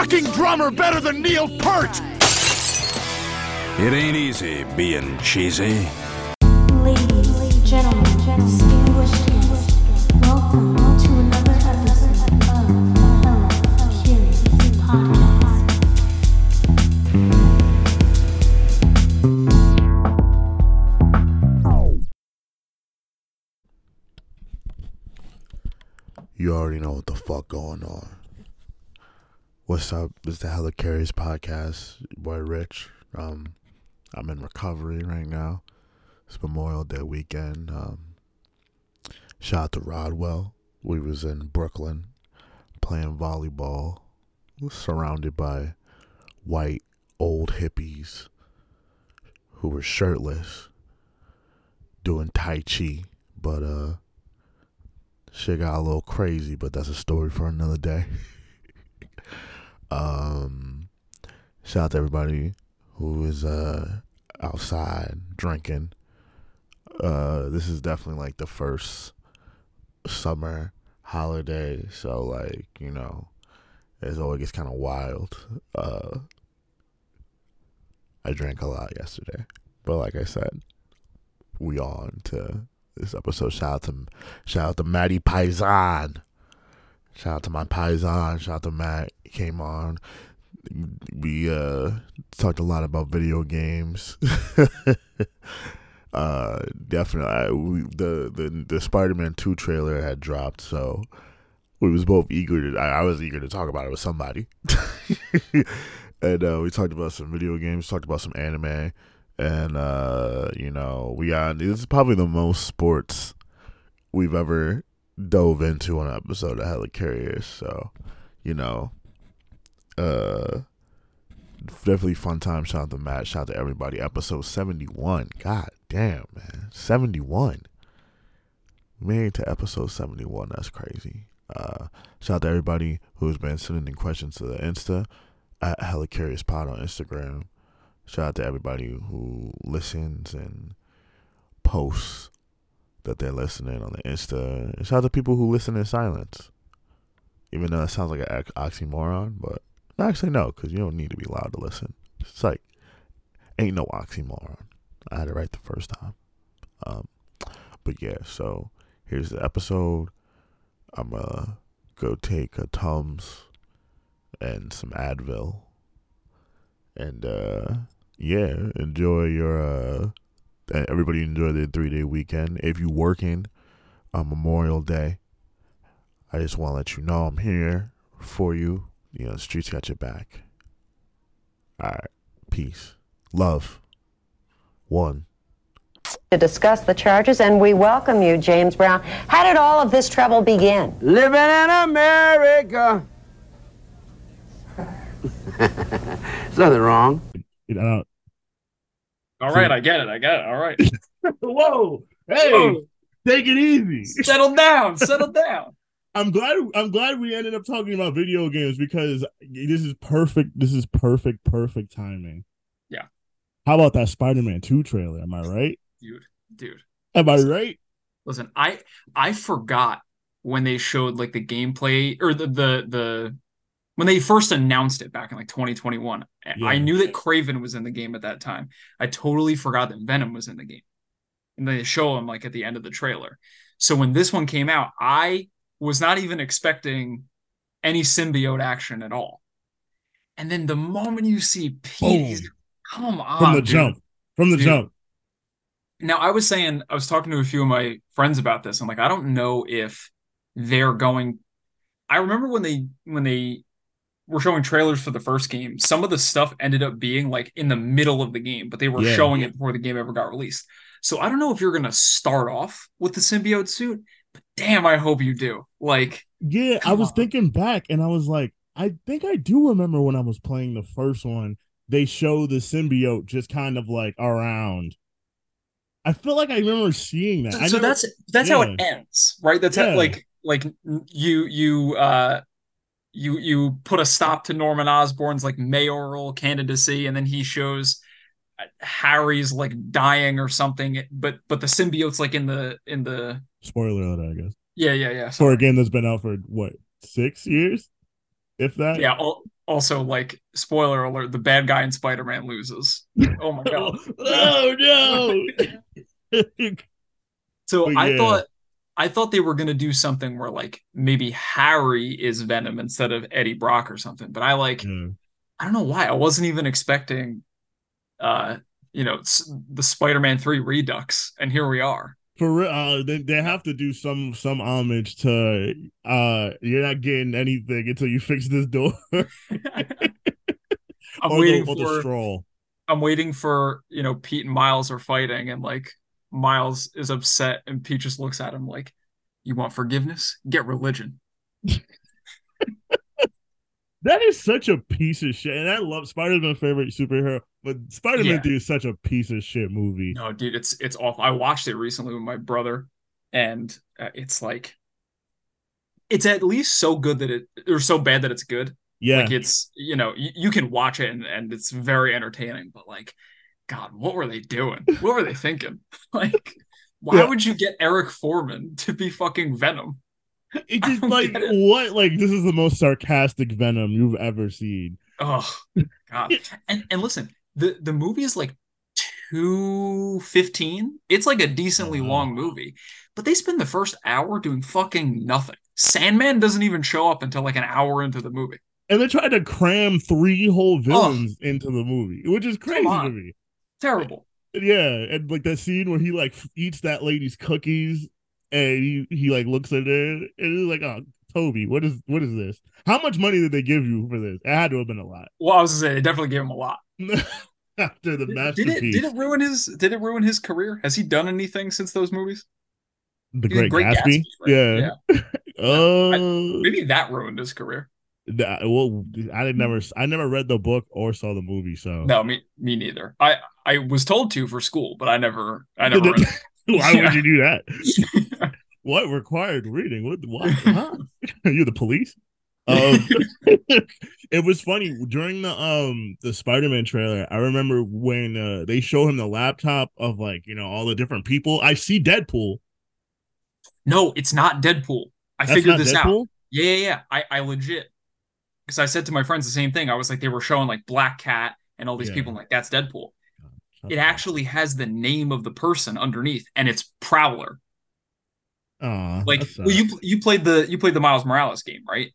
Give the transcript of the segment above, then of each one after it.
fucking drummer better than Neil Peart! It ain't easy being cheesy. Ladies, gentlemen, distinguished guests, welcome to another episode of Hella Curious Podcast. You already know what the fuck going on. What's up? This is the Hella Curious podcast. Boy Rich. Um, I'm in recovery right now. It's Memorial Day weekend. Um, shout out to Rodwell. We was in Brooklyn playing volleyball, surrounded by white old hippies who were shirtless, doing tai chi. But uh, shit got a little crazy, but that's a story for another day. um, shout out to everybody who is uh outside drinking. Uh, this is definitely like the first summer holiday, so like you know, it's always gets kind of wild. Uh, I drank a lot yesterday, but like I said, we on to this episode. Shout out to shout out to Matty Pizon. Shout out to my Paisan. Shout out to Matt. He came on. We uh talked a lot about video games. uh definitely I, we, the the the Spider-Man 2 trailer had dropped, so we was both eager to I, I was eager to talk about it with somebody. and uh we talked about some video games, talked about some anime and uh you know we got this is probably the most sports we've ever dove into an episode of Hella Curious. So, you know, uh, definitely fun time. Shout out to Matt. Shout out to everybody. Episode seventy one. God damn, man, seventy one. Made to episode seventy one. That's crazy. Uh, shout out to everybody who's been sending in questions to the Insta at Hella Curious Pod on Instagram. Shout out to everybody who listens and posts that they're listening on the Insta. And shout out to people who listen in silence. Even though it sounds like an oxymoron, but actually no, because you don't need to be loud to listen. It's like ain't no oxymoron. I had it right the first time. Um, but yeah, so here's the episode. I'm gonna go take a Tums and some Advil, and uh, yeah, enjoy your uh, everybody enjoy their three day weekend. If you working on Memorial Day, I just want to let you know I'm here for you. You know, the streets got your back. All right, peace, love. One. to discuss the charges, and we welcome you, James Brown. How did all of this trouble begin? Living in America. There's nothing wrong. You know, All right, I get it. I get it. All right. Whoa, hey, Whoa. take it easy. settle down. Settle down. I'm glad. I'm glad we ended up talking about video games because this is perfect. This is perfect, perfect timing. Yeah. How about that Spider-Man Two trailer? Am I right? Dude, dude. Am I right? Listen, I I forgot when they showed like the gameplay or the the the when they first announced it back in like 2021. Yeah. I knew that Kraven was in the game at that time. I totally forgot that Venom was in the game. And they show him like at the end of the trailer. So when this one came out, I was not even expecting any symbiote action at all. And then the moment you see Pete, come on. From the dude. jump. From the Dude. jump. Now, I was saying, I was talking to a few of my friends about this. I'm like, I don't know if they're going. I remember when they when they were showing trailers for the first game, some of the stuff ended up being like in the middle of the game, but they were Yeah. showing it before the game ever got released. So I don't know if you're gonna start off with the symbiote suit, but damn, I hope you do. Like, Yeah, I was on. thinking back, and I was like, I think I do remember when I was playing the first one. They show the symbiote just kind of like around. I feel like I remember seeing that. I so never- that's that's how it ends, right? That's Yeah. how, like like you you uh you you put a stop to Norman Osborn's like mayoral candidacy, and then he shows uh, Harry's like dying or something, but but the symbiote's like in the in the spoiler alert, I guess. yeah yeah yeah For a game that's been out for what six years, if that. yeah al- also like spoiler alert, the bad guy in Spider-Man loses. Oh my god. oh no. So But I yeah. thought I thought they were gonna do something where like maybe Harry is Venom instead of Eddie Brock or something. But I like Yeah. I don't know why. I wasn't even expecting uh you know the Spider-Man 3 Redux and here we are. For real, uh, they, they have to do some some homage to uh you're not getting anything until you fix this door I'm or, waiting the, or the stroll. I'm waiting for, you know, Pete and Miles are fighting and like Miles is upset and Pete just looks at him like, You want forgiveness? Get religion. That is such a piece of shit, and I love Spider-Man's favorite superhero, but Spider-Man Yeah. 3 is such a piece of shit movie. No, dude, it's it's awful. I watched it recently with my brother, and uh, it's like, it's at least so good that it or so bad that it's good. Yeah, Like it's you know you, you can watch it and, and it's very entertaining, but like, God, what were they doing? What were they thinking? Like, why Yeah. would you get Eric Forman to be fucking Venom? it just like it. what like this is the most sarcastic Venom you've ever seen. Oh God! And and listen, the the movie is like two fifteen. It's like a decently Wow. long movie, but they spend the first hour doing fucking nothing. Sandman doesn't even show up until like an hour into the movie. And they tried to cram three whole villains into the movie, which is crazy to me. Terrible. Yeah, and like that scene where he like eats that lady's cookies, and he he like looks at it and it's like, oh, Tobey, what is what is this? How much money did they give you for this? It had to have been a lot. Well, I was gonna say they definitely gave him a lot. After the Did, did masterpiece, it did it ruin his did it ruin his career? Has he done anything since those movies? the He did Great, Great Gatsby. Gatsby, Yeah. Oh, Maybe that ruined his career. That- well, I did never, I never read the book or saw the movie, so No, me me neither. I I was told to for school, but I never I never read. Why Yeah. would you do that? what required reading? What? What? Huh? Are you the police? Um, it was funny during the um the Spider-Man trailer. I remember when uh, they show him the laptop of like you know all the different people. I see Deadpool. No, it's not Deadpool. I That's figured this out. Yeah, yeah, yeah. I, I legit because I said to my friends the same thing. I was like, they were showing like Black Cat and all these Yeah. people. I'm like, that's Deadpool. It actually has the name of the person underneath, and it's Prowler. Aw, Like, well, you you played the you played the Miles Morales game, right?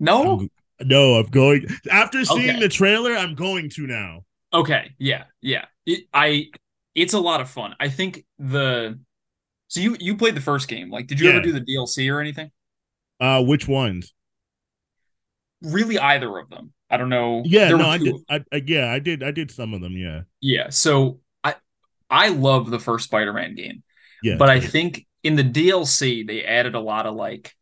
No. I'm- no, I'm going after seeing Okay. the trailer. I'm going to now. Okay. Yeah. Yeah. It, I. It's a lot of fun. I think the. So you you played the first game. Like, did you Yeah. ever do the DLC or anything? Uh, which ones? Really, either of them. I don't know. Yeah, There no, I did. I, I yeah, I did. I did some of them. Yeah, Yeah, so I I love the first Spider-Man game, yeah. but I think in the DLC they added a lot of like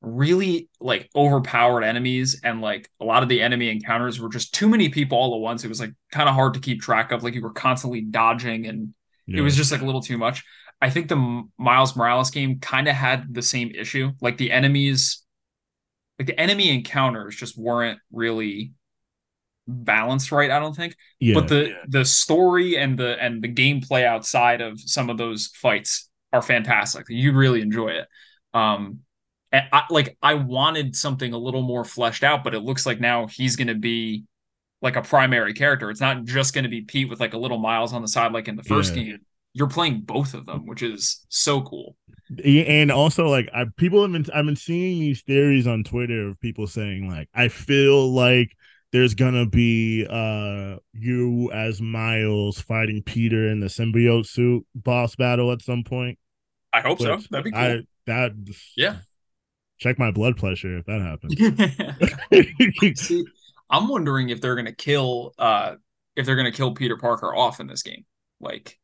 really like overpowered enemies and like a lot of the enemy encounters were just too many people all at once. It was like kind of hard to keep track of. Like you were constantly dodging and it was just like a little too much. I think the Miles Morales game kind of had the same issue. Like the enemies, like the enemy encounters just weren't really balanced right. I don't think yeah. but the the story and the and the gameplay outside of some of those fights are fantastic. You'd really enjoy it. Um, and I like I wanted something a little more fleshed out, but it looks like now he's going to be like a primary character. It's not just going to be Pete with like a little Miles on the side, like in the first Yeah. game. You're playing both of them, which is so cool. Yeah, and also like I people have been I've been seeing these theories on Twitter of people saying like I feel like there's gonna be uh you as Miles fighting Peter in the symbiote suit boss battle at some point. I hope so. That'd be cool. I that Yeah. Check my blood pressure if that happens. See, I'm wondering if they're gonna kill uh if they're gonna kill Peter Parker off in this game. Like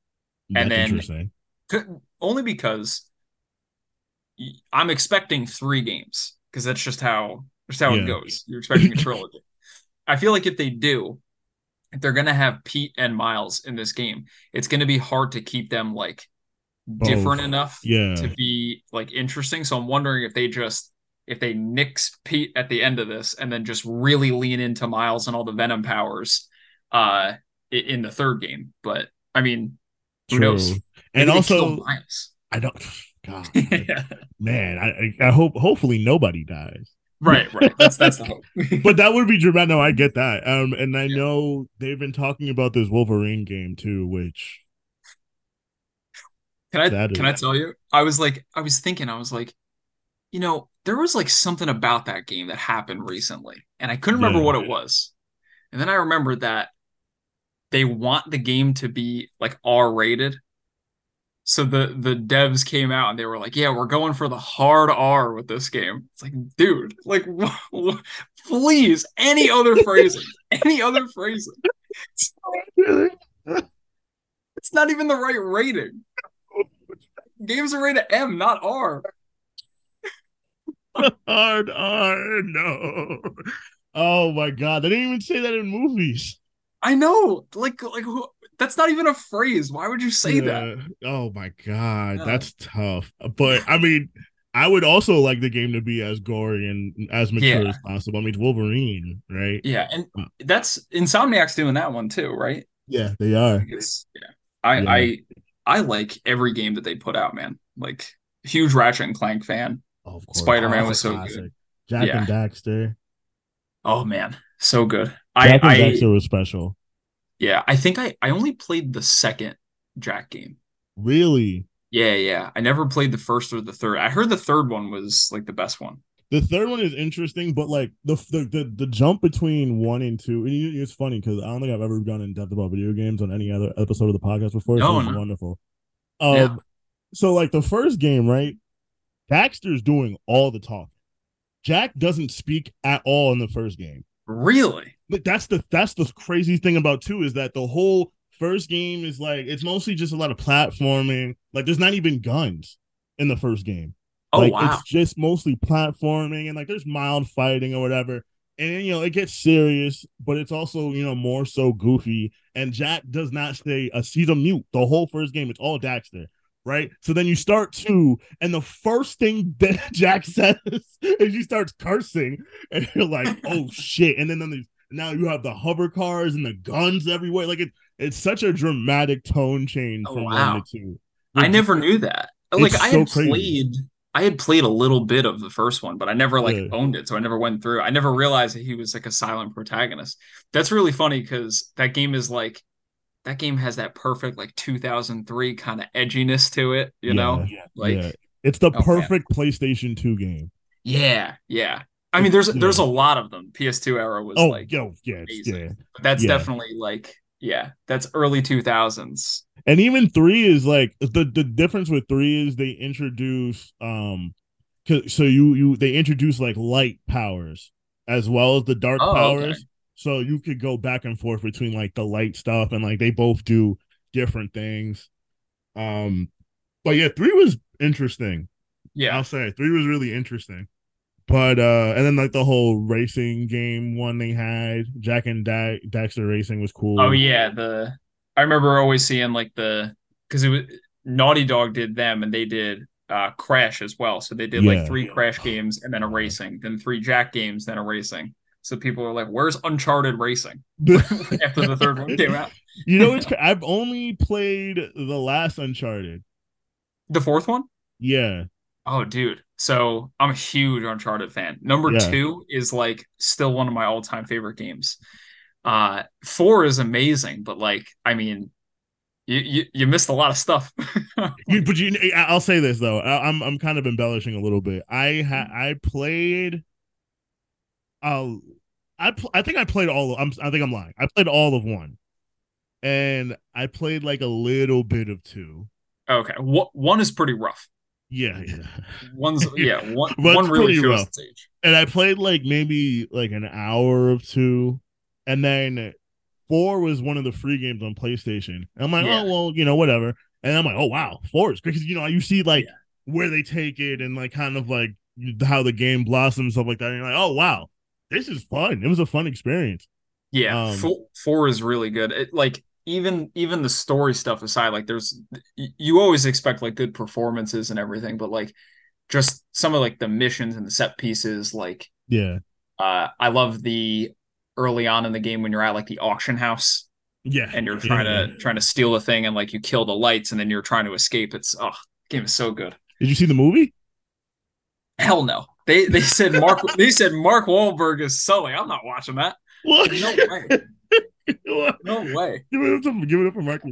That's then- interesting. Could- only because y- I'm expecting three games because that's just how just how Yeah. it goes. You're expecting a trilogy. I feel like if they do, if they're gonna have Pete and Miles in this game, it's gonna be hard to keep them like different Both. enough Yeah. to be like interesting. So I'm wondering if they just if they nix Pete at the end of this and then just really lean into Miles and all the Venom powers uh in the third game. But I mean, who True. knows? And Maybe also Miles. I don't God man, I I I hope hopefully nobody dies. Right, right. That's that's the hope. but that would be dramatic. No, I get that. Um, and I Yeah. know they've been talking about this Wolverine game too, which Can I That can is- I tell you? I was like, I was thinking, I was like, you know, there was like something about that game that happened recently, and I couldn't remember Yeah. what it was. And then I remembered that they want the game to be like R rated. So the the devs came out and they were like, "Yeah, we're going for the hard R with this game." It's like, dude, like, please, any other phrasing, any other phrasing. It's not even the right rating. Games are rated M, not R. hard R no. Oh my god, they didn't even say that in movies. I know, like, like who, that's not even a phrase. Why would you say that? Oh my god, No. that's tough. But I mean, I would also like the game to be as gory and as mature Yeah. as possible. I mean, it's Wolverine, right? Yeah, and uh, that's Insomniac's doing that one too, right? Yeah, they are. It's, yeah, I, Yeah. I, I like every game that they put out, man. Like, huge Ratchet and Clank fan. Oh, of course. Spider-Man Oh, was so classic. good. Jak Yeah. and Daxter. Oh man, so good. Jak I, and I, Daxter was special. Yeah, I think I, I only played the second Jak game. Really? Yeah, yeah. I never played the first or the third. I heard the third one was like the best one. The third one is interesting, but like the the the, the jump between one and two, and it's funny because I don't think I've ever gone in depth about video games on any other episode of the podcast before. So it's no. wonderful. Um, Yeah. so like the first game, right? Daxter's doing all the talking. Jak doesn't speak at all in the first game. Really? But that's the that's the crazy thing about two is that the whole first game is like it's mostly just a lot of platforming. Like there's not even guns in the first game. Oh like wow. it's just mostly platforming and like there's mild fighting or whatever. And you know, it gets serious, but it's also, you know, more so goofy. And Jak does not say a uh, he's a mute the whole first game. It's all Daxter, right? So then you start to, and the first thing that Jak says is he starts cursing, and you're like, oh shit. And then, then there's now you have the hover cars and the guns everywhere. Like it, it's such a dramatic tone change Oh, from wow. one to two. I never knew that. Like I so had crazy. played I had played a little bit of the first one, but I never like Yeah. owned it, so I never went through. I never realized that he was like a silent protagonist. That's really funny because that game is like that game has that perfect like 2003 kind of edginess to it, you know? Like yeah. It's the Oh, perfect PlayStation 2 game. yeah, yeah. I mean, there's Yeah. there's a lot of them. PS2 era was Oh, like, yo, yeah, amazing. yeah. but that's yeah. definitely like, yeah, that's early 2000s. And even three is like the the difference with three is they introduce um, 'cause- so you you they introduce like light powers as well as the dark Oh, okay. So you could go back and forth between like the light stuff and like they both do different things. Um, but yeah, three was interesting. Yeah, I'll say three was really interesting. But uh and then like the whole racing game one they had, Jak and da- Daxter Racing was cool. Oh yeah, the I remember always seeing like the because it was Naughty Dog did them and they did uh Crash as well. So they did Yeah. like three Crash games and then a racing, then three Jak games, then a racing. So people are like, "Where's Uncharted Racing?" After the third one came out, You know, it's I've only played the last Uncharted. the fourth one. Yeah, Oh, dude. So I'm a huge Uncharted fan. Number Yeah. two is like still one of my all-time favorite games. Uh, four is amazing, but like, I mean, you you, you missed a lot of stuff. you, but you, I'll say this though, I, I'm I'm kind of embellishing a little bit. I ha, I played, uh, I pl- I think I played all. Of, I'm I think I'm lying. I played all of one, and I played like a little bit of two. okay, what one is pretty rough. Yeah, yeah. One's yeah, one one really shows rough. and I played like maybe like an hour of two, and then four was one of the free games on PlayStation. And I'm like, Yeah. oh well, you know, whatever. And I'm like, oh wow, four is because you know you see like Yeah. where they take it and like kind of like how the game blossoms stuff like that. And you're like, oh wow, this is fun. It was a fun experience. Yeah, Um, four, four is really good. It, like even even the story stuff aside, like there's you always expect like good performances and everything, but like just some of like the missions and the set pieces, like Yeah, uh I love the early on in the game when you're at like the auction house yeah, and you're trying Yeah. to trying to steal a thing and like you kill the lights and then you're trying to escape. It's oh game is so good. Did you see the movie? Hell no. They they said Mark they said Mark Wahlberg is Sully. I'm not watching that. What? No way. No way. Give it up, to, give it up for Mark.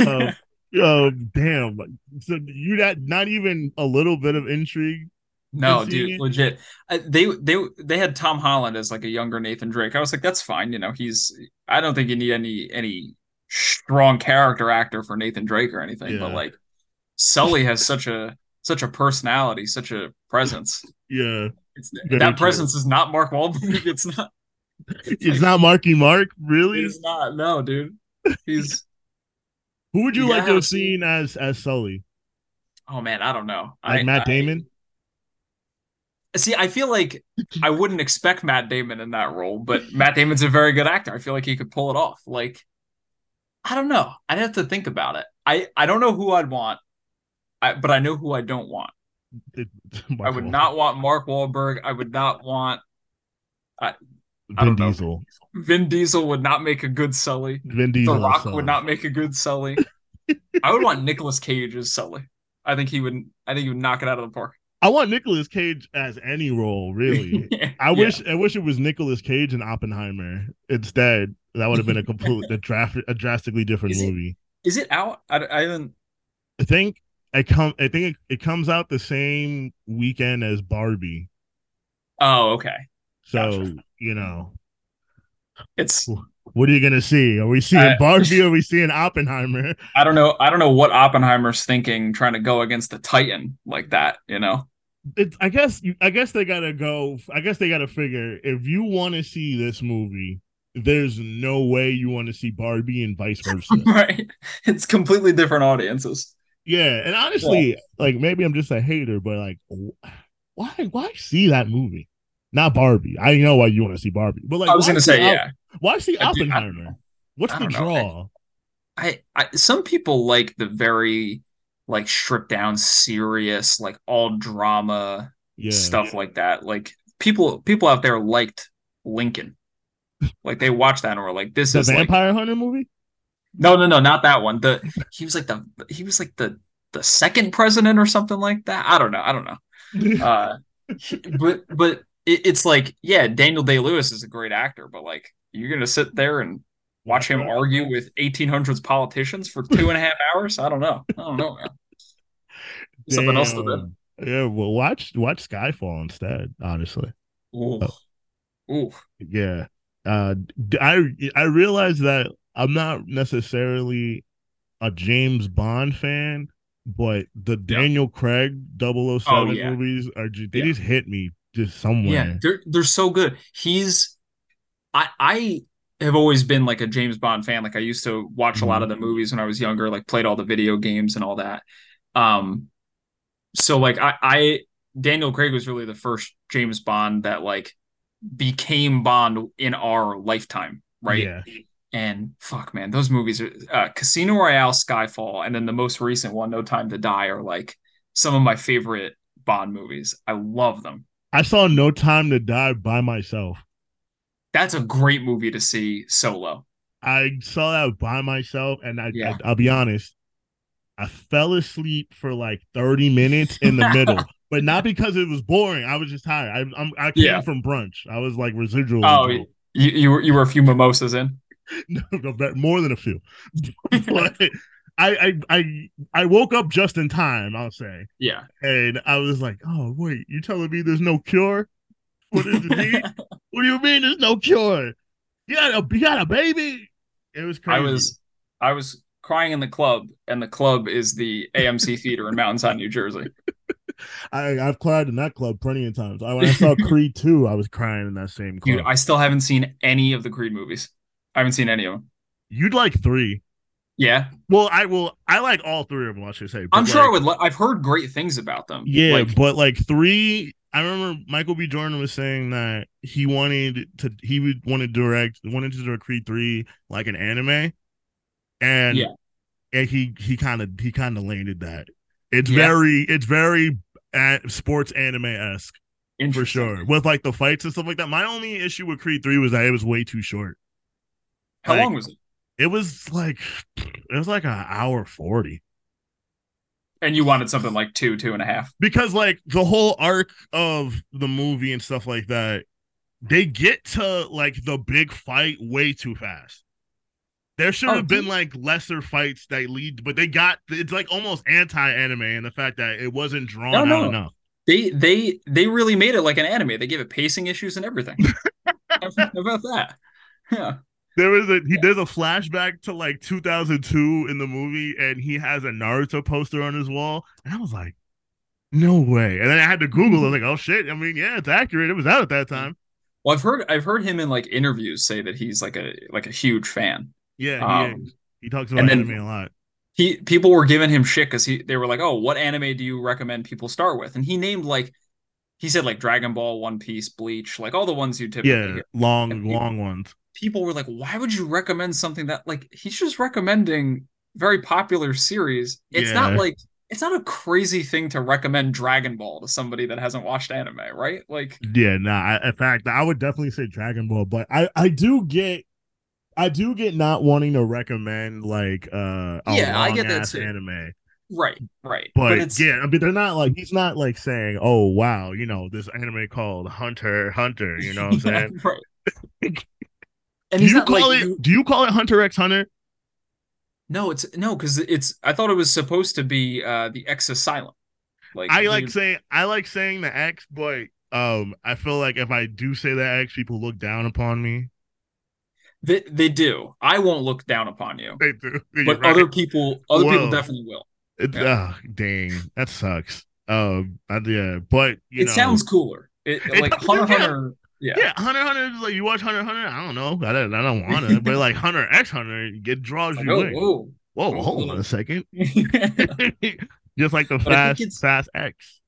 Um, oh damn! So you got not even a little bit of intrigue. No, dude, it. legit. Uh, they they they had Tom Holland as like a younger Nathan Drake. I was like, that's fine. You know, he's. I don't think you need any any strong character actor for Nathan Drake or anything. But like, Sully has such a such a personality, such a presence. Yeah, It's, that true. presence is not Mark Wahlberg. It's not. it's not Marky Mark, really. It's not. No, dude. He's. Who would you You like gotta have seen as as Sully? Oh man, I don't know. Like I, Matt I- Damon? See, I feel like I wouldn't expect Matt Damon in that role, but Matt Damon's a very good actor. I feel like he could pull it off. Like, I don't know. I'd have to think about it. I I don't know who I'd want, I, but I know who I don't want. It- I would Wahlberg. not want Mark Wahlberg. I would not want I Vin don't know. Diesel. Vin Diesel. Would not make a good Sully. Vin The Diesel. as Rock Sully. would not make a good Sully. I would want Nicolas Cage as Sully. I think he would. I think he would knock it out of the park. I want Nicolas Cage as any role, really. I Yeah. wish I wish it was Nicolas Cage and Oppenheimer instead. That would have been a complete a, draft, a drastically different Is movie. Is it out? I, I haven't. I think I come I think it, it comes out the same weekend as Barbie. Oh, okay. So, Gotcha. you know, It's. what are you gonna see? Are we seeing I- Barbie or are we seeing Oppenheimer? I don't know. I don't know what Oppenheimer's thinking, trying to go against the Titan like that. You know. It's I guess I guess they gotta go I guess they gotta figure if you wanna see this movie, there's no way you want to see Barbie and vice versa. right. It's completely different audiences. Yeah, and honestly, like maybe I'm just a hater, but like, why why see that movie? Not Barbie. I know why you want to see Barbie, but like, I was gonna say, Op- yeah. Why see do- Oppenheimer? What's the draw? I, I some people like the very like stripped down, serious, like all drama Yeah, stuff like that. Like people people out there liked Lincoln. Like they watched that and were like, "This the is like Vampire Hunter movie. No, no, no, not that one." The he was like the he was like the the second president or something like that. I don't know. I don't know. Uh, but but it, it's like yeah, Daniel Day Lewis is a great actor, but like you're gonna sit there and watch him argue with 1800s politicians for two and a half hours. I don't know. I don't know. Man. Something else to do. Yeah, well, watch watch Skyfall instead. Honestly, Ooh. Oh. Ooh. yeah. Uh, I I realize that I'm not necessarily a James Bond fan, but the Daniel Craig 007 Oh, yeah. movies are just, they Yeah. just hit me just somewhere. Yeah, they're they're so good. He's I I have always been like a James Bond fan. Like I used to watch a lot of the movies when I was younger, like played all the video games and all that. Um so like I I Daniel Craig was really the first James Bond that like became Bond in our lifetime, right? Yeah. And fuck man, those movies are uh, Casino Royale, Skyfall, and then the most recent one, No Time to Die, are like some of my favorite Bond movies. I love them. I saw No Time to Die by myself. That's a great movie to see solo. I saw that by myself, and I, Yeah. I will be honest, I fell asleep for like 30 minutes in the middle, but not because it was boring. I was just tired. I, I'm, I came Yeah. from brunch. I was like residual. Oh, you, you were you were a few mimosas in. no, no, more than a few. I, I, I, I woke up just in time. I'll say, Yeah. and I was like, "Oh wait, you telling me there's no cure? What does it what do you mean there's no cure? You got a, you got a baby? It was crazy. I was I was crying in the club, and the club is the AMC Theater in Mountainside, New Jersey. I, I've cried in that club plenty of times. I, when I saw Creed 2, I was crying in that same club. Dude, I still haven't seen any of the Creed movies. I haven't seen any of them. You'd like three. Yeah, Well, I will. I like all three of them. I should say. I'm sure I would. Li- I've heard great things about them. Yeah, Like, but like three. I remember Michael B. Jordan was saying that he wanted to. He would want to direct. Wanted to direct Creed three like an anime, and Yeah. and he he kind of he kind of landed that. It's Yeah. very it's very uh, sports anime esque for sure with like the fights and stuff like that. My only issue with Creed three was that it was way too short. How Like, long was it? It was like it was like an hour forty. And you wanted something like two, two and a half. because like the whole arc of the movie and stuff like that, they get to like the big fight way too fast. There should Oh, have been dude. like lesser fights that lead, but they got it's like almost anti-anime and the fact that it wasn't drawn No, out enough. They they they really made it like an anime. They gave it pacing issues and everything. How about that? Yeah. There was a he there's a flashback to like 2002 in the movie, and he has a Naruto poster on his wall, and I was like, no way. And then I had to Google. I was like, oh shit. I mean, yeah, it's accurate. It was out at that time. Well, I've heard I've heard him in like interviews say that he's like a like a huge fan. Yeah, he, Um, he talks about then- anime a lot. He people were giving him shit because he they were like, oh, what anime do you recommend people start with? And he named like he said like Dragon Ball, One Piece, Bleach, like all the ones you typically Yeah, hear. long, he- long ones. People were like, why would you recommend something that like he's just recommending very popular series? It's not like it's not a crazy thing to recommend Dragon Ball to somebody that hasn't watched anime, right? Like Yeah, nah. I, in fact, I would definitely say Dragon Ball, but I I do get. I do get not wanting to recommend like uh Yeah, I get that too. anime. right, right. But, it's yeah, I mean they're not like he's not like saying, "Oh wow, you know this anime called Hunter Hunter." You know what I'm Yeah, saying? right. And do you call like it? you- Do you call it Hunter X Hunter? No, it's no, because it's. I thought it was supposed to be uh the X is silent. Like I he like was- saying I like saying the X, but um, I feel like if I do say the X, people look down upon me. they, they do. I won't look down upon you, They do, You're but right. other people, other people definitely will. It's, Yeah. ah, dang, that sucks. Um, I, yeah, but you it know, sounds cooler. It, It like Hunter yeah. Hunter. Yeah. Yeah, Hunter Hunter is like you watch Hunter Hunter. I don't know, I don't, I don't want to, but like Hunter X Hunter, it draws Like, you oh, in. whoa. Whoa, hold on a second. Just like the But fast, it's- fast X.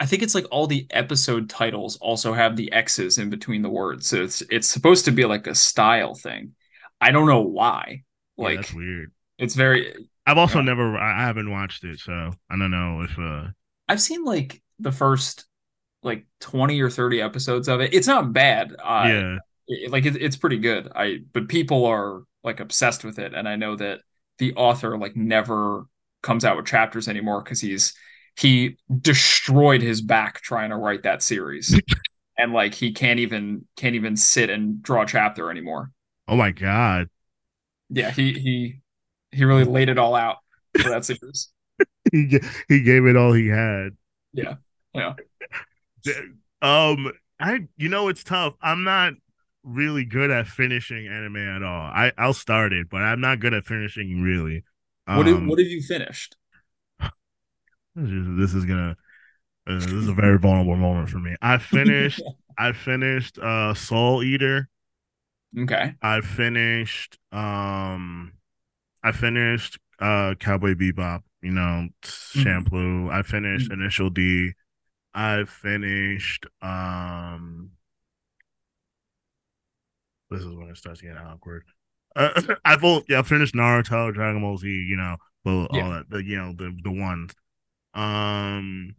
I think it's like all the episode titles also have the X's in between the words, so it's it's supposed to be like a style thing. I don't know why. Yeah, Like that's weird. it's very. I've also yeah. never, I I haven't watched it, so I don't know if uh, I've seen like the first like twenty or thirty episodes of it. It's not bad. Uh, yeah, it- like it, it's pretty good. I but people are like obsessed with it. And i know that the author like never comes out with chapters anymore because he's he destroyed his back trying to write that series. And like he can't even can't even sit and draw a chapter anymore. Oh my god, yeah he he he really laid it all out for that series. He he gave it all he had. yeah yeah Um, I you know it's tough. I'm not really good at finishing anime at all. I I'll start it, but I'm not good at finishing really. what have, Um, what have you finished this is, this is gonna uh, this is a very vulnerable moment for me. I finished I finished uh Soul Eater. okay I finished um I finished uh Cowboy Bebop, you know, Champloo. I finished Initial D. I finished um this is when it starts getting awkward. Uh, I've yeah, I finished Naruto, Dragon Ball Z, you know, all Yeah. that, the, you know, the the ones. Um,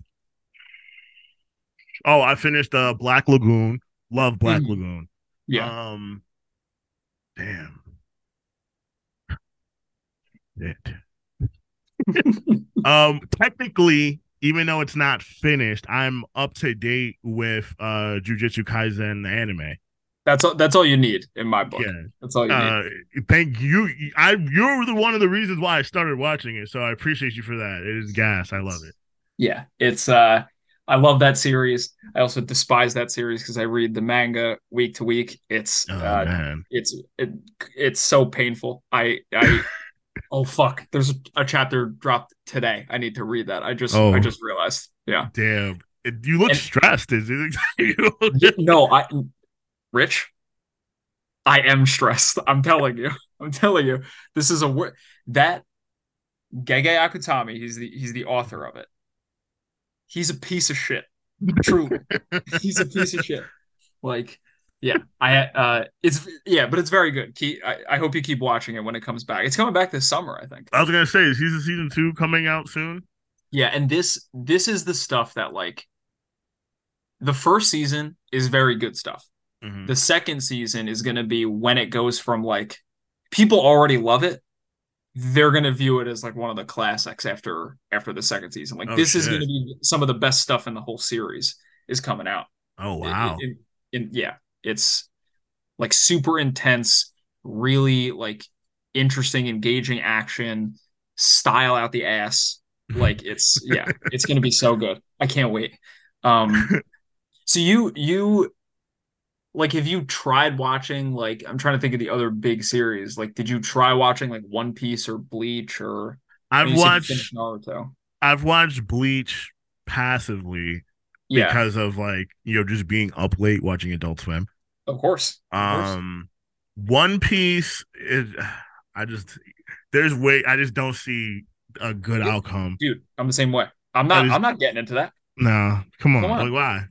oh, I finished uh Black Lagoon. Love Black Mhm. Lagoon. yeah Um, damn. It. um, technically, even though it's not finished, I'm up to date with uh Jujutsu Kaisen the anime. that's all that's all you need in my book Yeah. that's all you need Uh, thank you. I you're the one of the reasons why I started watching it, so I appreciate you for that. It is gas. I love it. yeah it's uh i love that series i also despise that series because i read the manga week to week it's Oh uh man. it's it, it's so painful i i oh fuck. There's a chapter dropped today. I need to read that. I just Oh. i just realized. Yeah. Damn. You look And- stressed. Is it? you look- Yeah, no i rich i am stressed. I'm telling you. I'm telling you. This is a wo- that gege akutami he's the he's the author of it. He's a piece of shit. Truly. He's a piece of shit. Like yeah i uh it's yeah but it's very good keep I, I hope you keep watching it when it comes back it's coming back this summer i think I was gonna say, is season season two coming out soon? yeah and this this is the stuff that like the first season is very good stuff Mhm. the second season is going to be when it goes from like people already love it they're gonna view it as like one of the classics after after the second season. Like Oh, this is gonna be some of the best stuff in the whole series is coming out. Oh wow. it- it- yeah, it's like super intense, really like interesting, engaging action, style out the ass. Like it's yeah, it's gonna be so good. I can't wait. Um, so you you like have you tried watching like I'm trying to think of the other big series. Like, did you try watching like One Piece or Bleach or I've you said you watched Naruto? I've watched Bleach passively Yeah, because of like you know just being up late watching Adult Swim. Of course. Of course. Um, One Piece is I just there's way I just don't see a good outcome. dude i'm the same way i'm not is- i'm not getting into that No, come on, Come on. like why?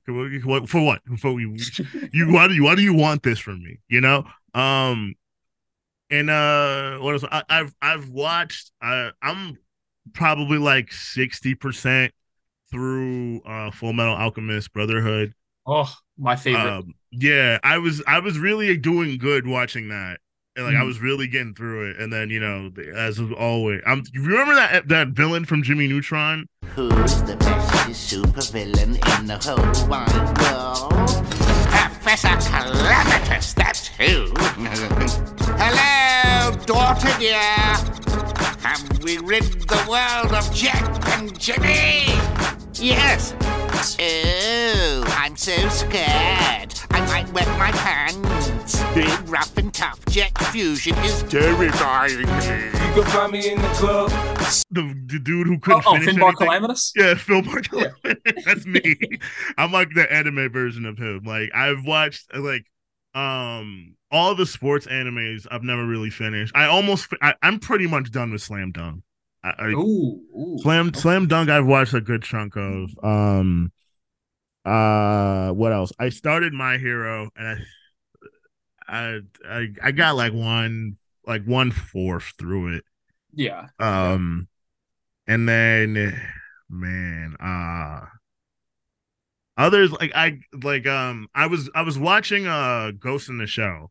For what? For you? You why do you why do you want this from me? You know? Um, and uh, what else? I, I've I've watched. Uh, I'm probably like sixty percent through uh Full Metal Alchemist Brotherhood. oh my favorite Um, yeah, I was I was really doing good watching that. And like I Mhm. was really getting through it, and then you know, as always, I'm. You remember that that villain from Jimmy Neutron? Who's the best supervillain in the whole wide world? Professor Calamitous, that's who. Hello, daughter dear. Have we rid the world of Jack and Jimmy? Yes. Oh, I'm so scared. I might wet my pants. Big, rough, and tough jet fusion is terrifying me. You can find me in the club. The, the dude who oh, couldn't oh finish Finbarr anything. calamitous Yeah, Phil Barker. That's me. I'm like the anime version of him. Like I've watched like um all the sports animes. I've never really finished. I almost. I, I'm pretty much done with Slam Dunk. I, I, ooh, ooh. Slam Slam Dunk. I've watched a good chunk of. Um. Uh. What else? I started My Hero, and I, I, I, I got like one, like one fourth through it. yeah Um, and then, man, uh, others like I like um I was I was watching uh Ghost in the Shell,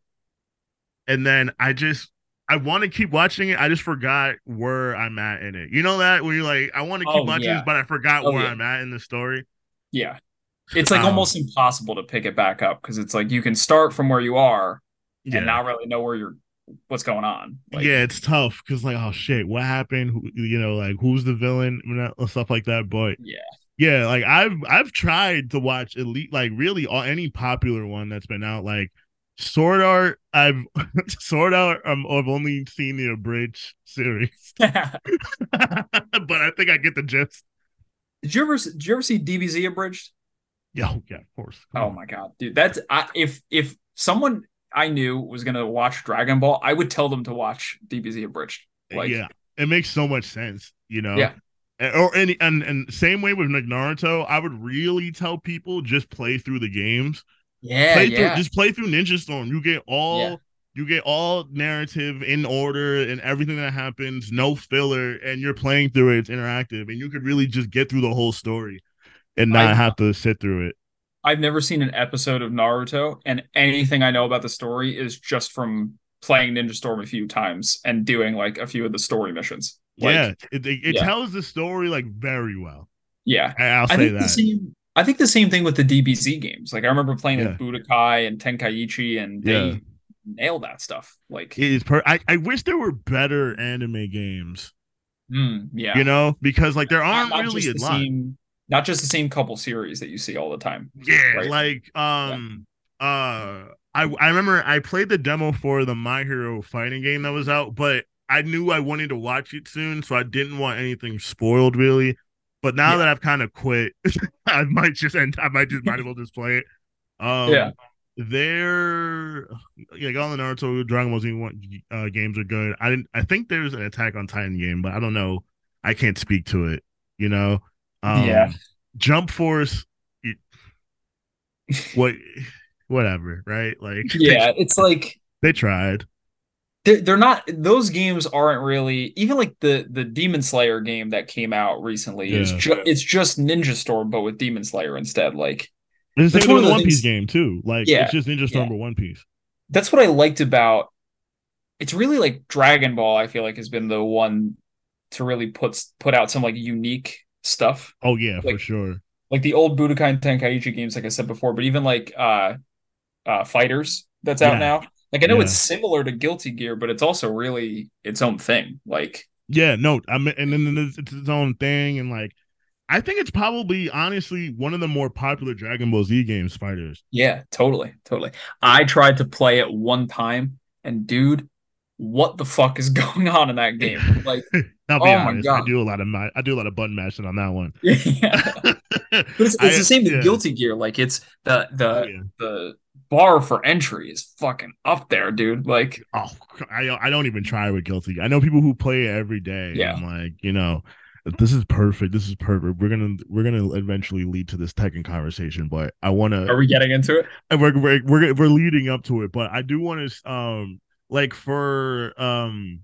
and then I just I want to keep watching it. I just forgot where I'm at in it. You know that when you're like I want to keep Oh, watching yeah. this, but I forgot Oh, where yeah. I'm at in the story. yeah it's like Um, almost impossible to pick it back up because it's like you can start from where you are Yeah. and not really know where you're what's going on like yeah, it's tough because like, oh shit, what happened? Who, you know, like who's the villain and stuff like that. But yeah yeah, like I've I've tried to watch elite, like really all any popular one that's been out, like Sword Art. I've Sword Art. Um, I've only seen the abridged series, but I think I get the gist. did you ever did you ever see dbz abridged Yeah, oh, yeah, of course. Come Oh on. my god, dude! That's I, if if someone I knew was gonna watch Dragon Ball, I would tell them to watch DBZ abridged. Like, yeah, it makes so much sense, you know. Yeah. And- Or any and and same way with like Naruto, I would really tell people just play through the games. yeah, play yeah, through just play through Ninja Storm. You get all Yeah. you get all narrative in order and everything that happens, no filler, and you're playing through it. It's interactive, and you could really just get through the whole story and not I- have to sit through it. I've never seen an episode of Naruto, and anything I know about the story is just from playing Ninja Storm a few times and doing like a few of the story missions. Like, yeah, it, it, it yeah. tells the story like very well. yeah. I- I'll I say think the that. same. I think the same thing with the DBZ games. Like I remember playing Yeah. like Budokai and Tenkaichi, and they Yeah. nailed that stuff. Like, It is per. I, I wish there were better anime games. mm, yeah, You know, because like there aren't not really a the lot. same, not just the same couple series that you see all the time. Yeah, Right. like um uh I I remember I played the demo for the My Hero fighting game that was out, but I knew I wanted to watch it soon, so I didn't want anything spoiled really. But now Yeah. that I've kind of quit, I might just end I might just might as well just play it. Um Yeah. they're like all the Naruto Dragon Ball Z uh, games are good. I didn't I think there's an Attack on Titan game, but I don't know. I can't speak to it, you know. Um, Yeah. Jump Force it- what whatever, right? Like Yeah, it's like they, they tried. they're, they're not those games aren't really even like the the Demon Slayer game that came out recently is Yeah. just it's just Ninja Storm but with Demon Slayer instead. Like It's same one with of the the One Piece game too. Like Yeah, it's just Ninja Storm yeah. but One Piece. that's what I liked about it's really like Dragon Ball. I feel like has been the one to really put put out some like unique stuff. Oh yeah, for sure. Like the old Budokai Tenkaichi games, like I said before, but even like uh, uh, FighterZ that's out Yeah. now. Like I know Yeah. it's similar to Guilty Gear, but it's also really its own thing. Like Yeah, no, I mean, and then it's, it's its own thing, and like, I think it's probably honestly one of the more popular Dragon Ball Z games. FighterZ. Yeah, totally, totally. I tried to play it one time, and dude, what the fuck is going on in that game? Like, I'll be Oh my honest, I do a lot of ma- I do a lot of button mashing on that one. yeah, but it's, it's I- the same with yeah. Guilty Gear. Like, it's the the Oh, yeah. the bar for entry is fucking up there, dude. Like, Oh, I I don't even try with Guilty. I know people who play it every day. Yeah. I'm like, you know, this is perfect. This is perfect. We're gonna we're gonna eventually lead to this Tekken conversation, but I want to. are we getting into it? and we're we're we're, we're leading up to it but i do want to um like for um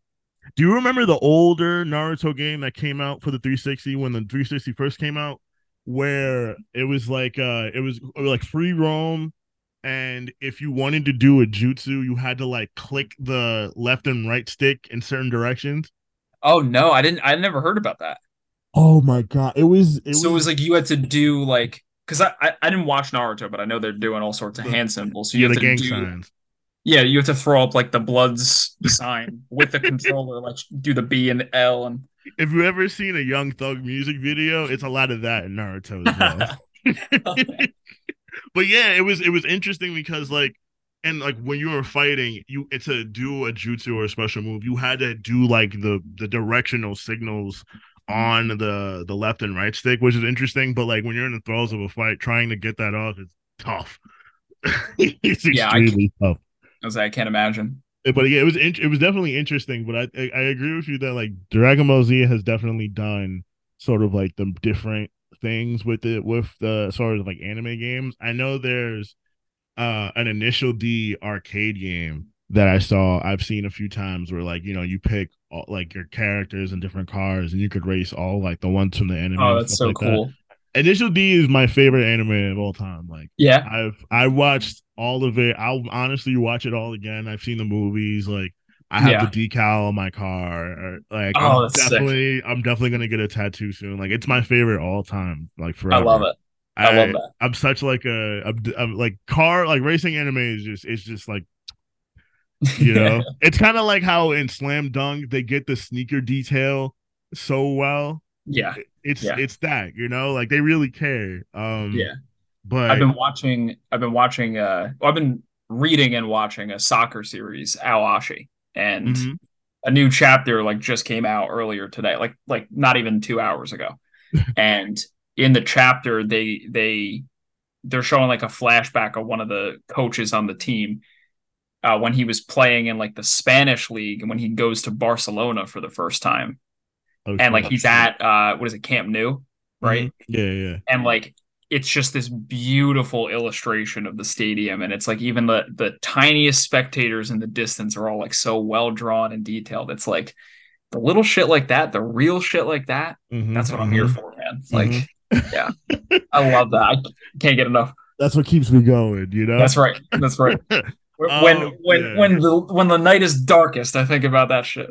do you remember the older naruto game that came out for the 360 when the 360 first came out where it was like uh it was like free roam and if you wanted to do a jutsu you had to like click the left and right stick in certain directions Oh no, I didn't. I never heard about that. oh my god it was it so it was like you had to do like because I, I I didn't watch Naruto, but I know they're doing all sorts of hand symbols. So you yeah, have the to gang do, signs Yeah, you have to throw up like the bloods sign with the controller, like do the B and the L and if you ever seen a young thug music video it's a lot of that in naruto as well but yeah, it was it was interesting because like and like when you were fighting, you it's a do a jutsu or a special move, you had to do like the the directional signals on the the left and right stick, which is interesting. But like when you're in the throes of a fight, trying to get that off is tough. it's Yeah, I extremely tough. I was like, I can't imagine. But yeah, it was in- it was definitely interesting. But I I I agree with you that like Dragon Ball Z has definitely done sort of like the different things with it with the sort of like anime games. I know there's uh an initial D arcade game that I saw I've seen a few times where like you know you pick all, like your characters and different cars and you could race all like the ones from the anime. Oh, that's so like that. cool. Initial D is my favorite anime of all time. Like Yeah. I've I watched all of it. I'll honestly watch it all again. I've seen the movies. Like I have Yeah. the decal on my car. Like Oh, I'm that's sick. definitely I'm definitely gonna get a tattoo soon. Like it's my favorite all time. Like forever. I love it. I love that. I'm such like a I'm, I'm like car like racing anime is just it's just like you know it's kind of like how in Slam Dunk they get the sneaker detail so well. Yeah. It's Yeah. it's that you know like they really care. Um Yeah. But I've been watching I've been watching uh I've been reading and watching a soccer series, Ao Ashi. And Mhm. a new chapter like just came out earlier today, like like not even two hours ago. and in the chapter they they they're showing like a flashback of one of the coaches on the team uh, when he was playing in like the Spanish league and when he goes to Barcelona for the first time. Oh, and like he's at uh what is it, Camp Nou, right? Mhm. Yeah, yeah. and like it's just this beautiful illustration of the stadium and it's like even the the tiniest spectators in the distance are all like so well drawn and detailed. It's like the little shit like that the real shit like that Mhm, that's what i'm here mhm. for man. Like yeah. I love that. I can't get enough. That's what keeps me going, you know. that's right. That's right. When Oh, when when, yeah. when the when the night is darkest i think about that shit.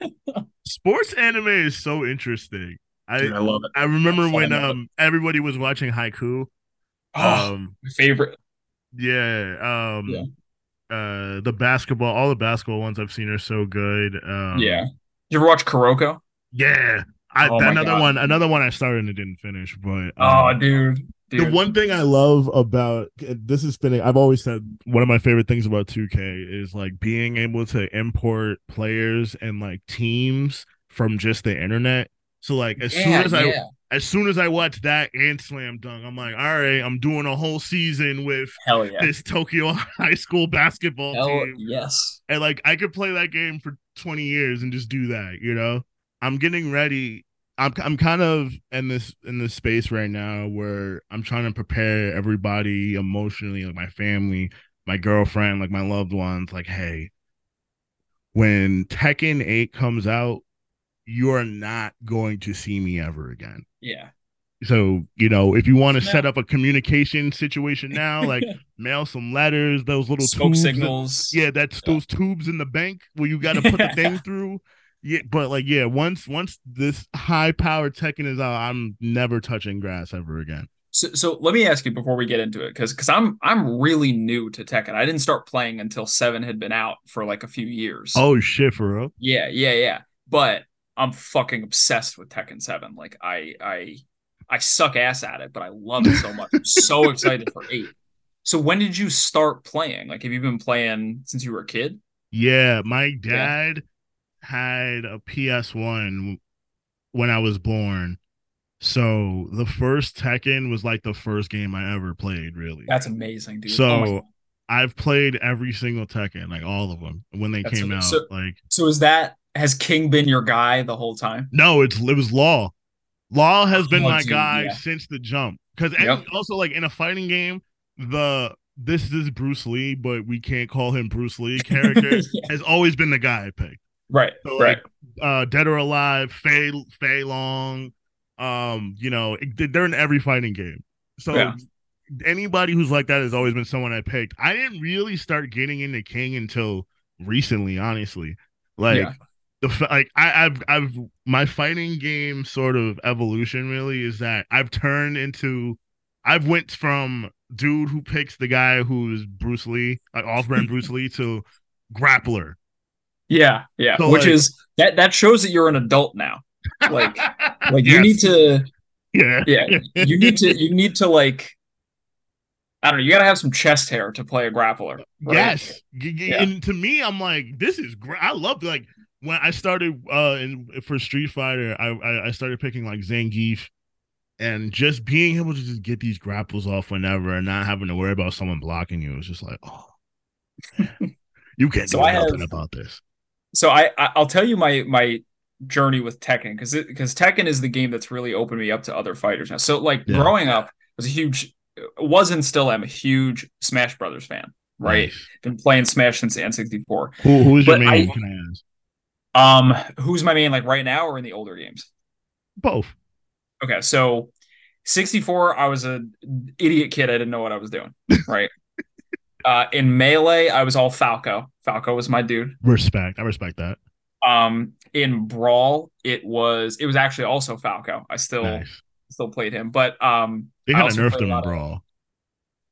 Sports anime is so interesting. I Dude, I love it. I remember when um everybody was watching Haikyu. oh Um favorite yeah, um Yeah. uh the basketball all the basketball ones I've seen are so good. Um yeah you ever watch kuroko Yeah. I Oh another God. one another one I started and didn't finish, but oh um, dude the one thing I love about this is spinning. I've always said one of my favorite things about 2K is like being able to import players and like teams from just the internet. So like as soon as I yeah. as soon as I watch that and Slam Dunk, I'm like, all right, I'm doing a whole season with yeah this Tokyo High School basketball hell team, yes and like I could play that game for 20 years and just do that. You know, I'm getting ready. I'm I'm kind of in this in this space right now where I'm trying to prepare everybody emotionally, like my family, my girlfriend, like my loved ones. Like, hey, when Tekken 8 comes out, you are not going to see me ever again. yeah So, you know, if you want to set up a communication situation now, like mail some letters, those little Smoke tubes that- signals. yeah, that's those tubes in the bank where you got to put the thing through. Yeah, but like, yeah, once once this high power Tekken is out, I'm never touching grass ever again. So, so let me ask you before we get into it, because because I'm I'm really new to Tekken. I didn't start playing until seven had been out for like a few years. Oh shit, for real? Yeah, yeah, yeah. But I'm fucking obsessed with Tekken 7. Like I I I suck ass at it, but I love it so much. I'm so excited for 8. So when did you start playing? Like have you been playing since you were a kid? Yeah, my dad had a PS1 when I was born. So the first Tekken was like the first game I ever played, really. That's amazing, dude. So Oh. I've played every single Tekken, like all of them, when they That's came so- out. so- like so is that has King been your guy the whole time? no, it's it was Law. Law has been Oh, my dude, guy yeah. since the jump. Because Yep. also like in a fighting game, the this is Bruce Lee, but we can't call him Bruce Lee character Yeah. has always been the guy I picked. Right. So right. like uh Dead or Alive, Fei Fei Long, um, you know, it- they're in every fighting game. So Yeah. anybody who's like that has always been someone I picked. I didn't really start getting into King until recently, honestly. Like. The like I, I've I've my fighting game sort of evolution really is that I've turned into I've went from dude who picks the guy who's Bruce Lee, like off-brand Bruce Lee, to grappler. Yeah, yeah. So, Which like- is that that shows that you're an adult now. Like like you need to Yeah. yeah, you need to you need to like I don't know, you gotta have some chest hair to play a grappler. right? Yes. Yeah. And to me, I'm like, this is great. I love like when I started uh in for Street Fighter, I I, I started picking like Zangief and just being able to just get these grapples off whenever and not having to worry about someone blocking you is just like, oh you can't So do I nothing have- about this. So I, I'll tell you my my journey with Tekken because because Tekken is the game that's really opened me up to other fighters now. So like Yeah. growing up, I was a huge was and still am a huge Smash Brothers fan. Right, Nice. been playing Smash since the N64. Who who's your main? I- can I ask? Um, who's my main like right now or in the older games? Both. Okay, so 64, I was an idiot kid. I didn't know what I was doing. Right. uh, in melee, I was all Falco. Falco was my dude. Respect. I respect that. Um, in brawl, it was it was actually also Falco. I still Nice. still played him, but um, They kind of nerfed him in of- Brawl.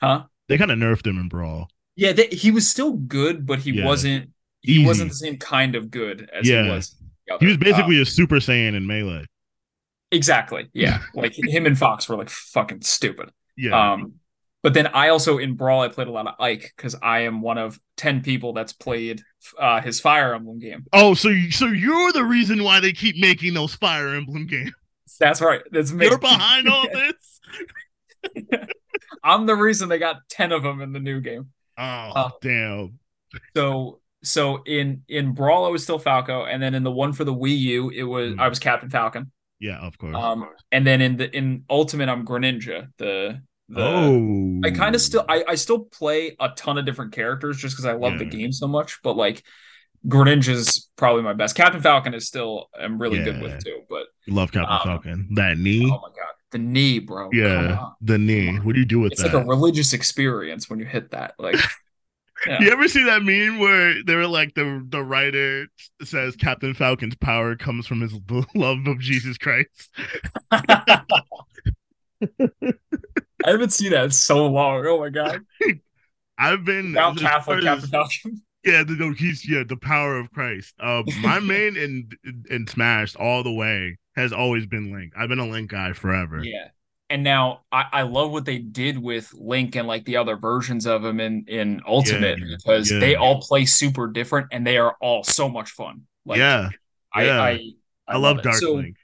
huh? They kind of nerfed him in Brawl. Yeah, they, he was still good, but he Yeah. wasn't. He Easy. wasn't the same kind of good as Yeah. he was. He was basically Uh, a Super Saiyan in Melee. exactly. Yeah, like him and Fox were like fucking stupid. Yeah. Um, but then I also in Brawl I played a lot of Ike because I am one of ten people that's played uh, his Fire Emblem game. Oh, so you, so you're the reason why they keep making those Fire Emblem games. That's right. That's You're behind all this. I'm the reason they got ten of them in the new game. Oh, Uh, damn. So so in in Brawl I was still Falco, and then in the one for the Wii U it was Hmm. I was Captain Falcon. Yeah, of course. Um, and then in the in Ultimate I'm Greninja. The the oh, I kind of still I, I still play a ton of different characters just because I love the game so much. But like Greninja's probably my best. Captain Falcon is still I'm really good with too. But love Captain um, Falcon. That knee. oh my god, the knee, bro. Yeah, the knee. What do you do with It's that? It's like a religious experience when you hit that. Like yeah. You ever see that meme where they were like the the writer says Captain Falcon's power comes from his love of Jesus Christ? I haven't seen that in so long. Oh my god. I've been as Catholic Captain Falcon. Yeah, the, no, he's yeah, the power of Christ. Uh, my main in in Smash all the way has always been Link. I've been a Link guy forever. Yeah. And now I, I love what they did with Link and like the other versions of him in, in Ultimate Yeah, because yeah. they all play super different and they are all so much fun. Like yeah, I, yeah. I I, love it. Dark So, Link.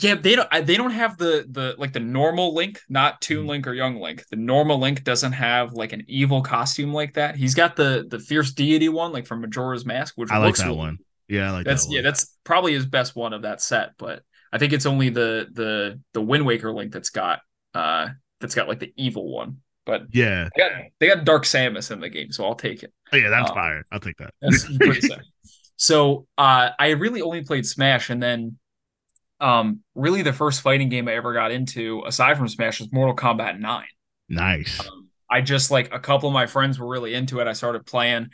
Yeah, they don't I- they don't have the the like the normal Link, not Mm. Toon Link or Young Link. The normal Link doesn't have like an evil costume like that. He's got the the fierce deity one like from Majora's Mask, which I like that really one. Yeah, I like that's that yeah, that's probably his best one of that set. But I think it's only the the the Wind Waker link that's got uh that's got like the evil one. But Yeah, they got they got Dark Samus in the game, so I'll take it. oh, yeah, that's Uh, fire. I'll take that. That's pretty sick. So uh I really only played Smash and then um, really the first fighting game I ever got into, aside from Smash, was Mortal Kombat Nine. Nice. Um, I just like a couple of my friends were really into it. I started playing.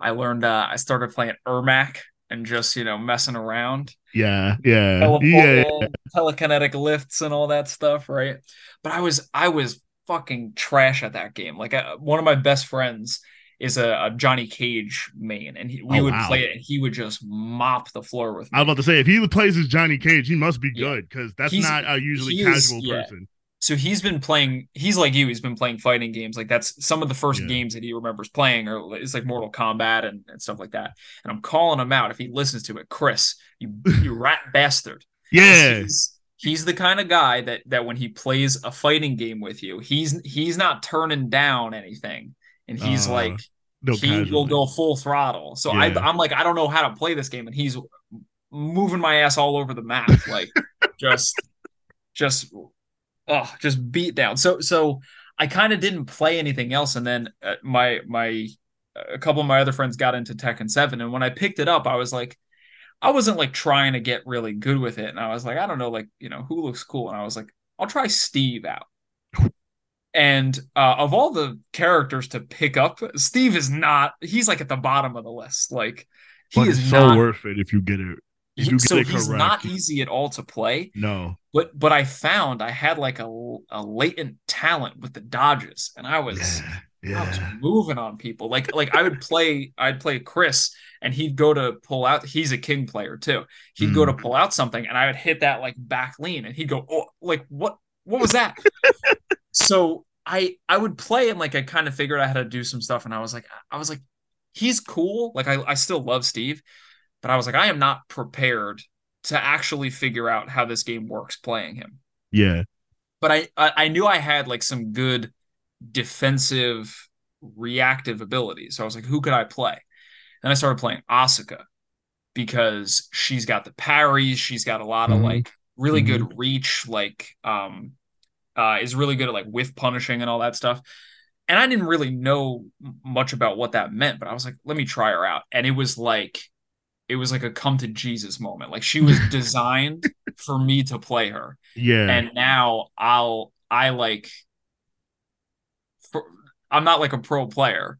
I learned. Uh, I started playing Ermac and just you know messing around. Yeah, yeah, yeah. and telekinetic lifts and all that stuff, right? But I was I was fucking trash at that game. Like uh, one of my best friends is a, a Johnny Cage main, and he, we Oh, would wow. play it, and he would just mop the floor with me. I was about to say if he plays as Johnny Cage, he must be Yeah. good because that's He's- not a usually is- casual yeah. person. So he's been playing he's like you he's been playing fighting games. Like that's some of the first Yeah. games that he remembers playing or it's like mortal kombat and, and stuff like that. And i'm calling him out if he listens to it. Chris you you rat bastard. Yeah, he's, he's the kind of guy that that when he plays a fighting game with you he's he's not turning down anything. And he's Uh, like no he will go full throttle. So Yeah. I, i'm like i don't know how to play this game and he's moving my ass all over the map. Like just just oh just beat down so so i kind of didn't play anything else and then uh, my my a couple of my other friends got into tekken 7 and when i picked it up i was like i wasn't like trying to get really good with it and i was like i don't know like you know who looks cool and i was like i'll try steve out and uh, of all the characters to pick up steve is not he's like at the bottom of the list like he but is so not worth it if you get it. He- so he's not easy at all to play no, but but I found I had like a, a latent talent with the dodges, and I was yeah, I was moving on people. Like like I would play I'd play Chris, and he'd go to pull out. He's a king player too. He'd go to Mm. pull out something, and I would hit that like back lean, and he'd go, oh, like what what was that? so I I would play and like I kind of figured out how to do some stuff, and I was like I was like he's cool. Like I I still love Steve, but I was like I am not prepared to actually figure out how this game works playing him yeah. but I, I I knew I had like some good defensive reactive abilities. So I was like, who could I play? And I started playing Asuka because she's got the parries, she's got a lot of Mhm. like really good reach, like um uh is really good at like whiff punishing and all that stuff. And I didn't really know much about what that meant, but I was like, let me try her out. And it was like it was like a come to Jesus moment. Like she was designed for me to play her Yeah, and now I'll I like for, I'm not like a pro player.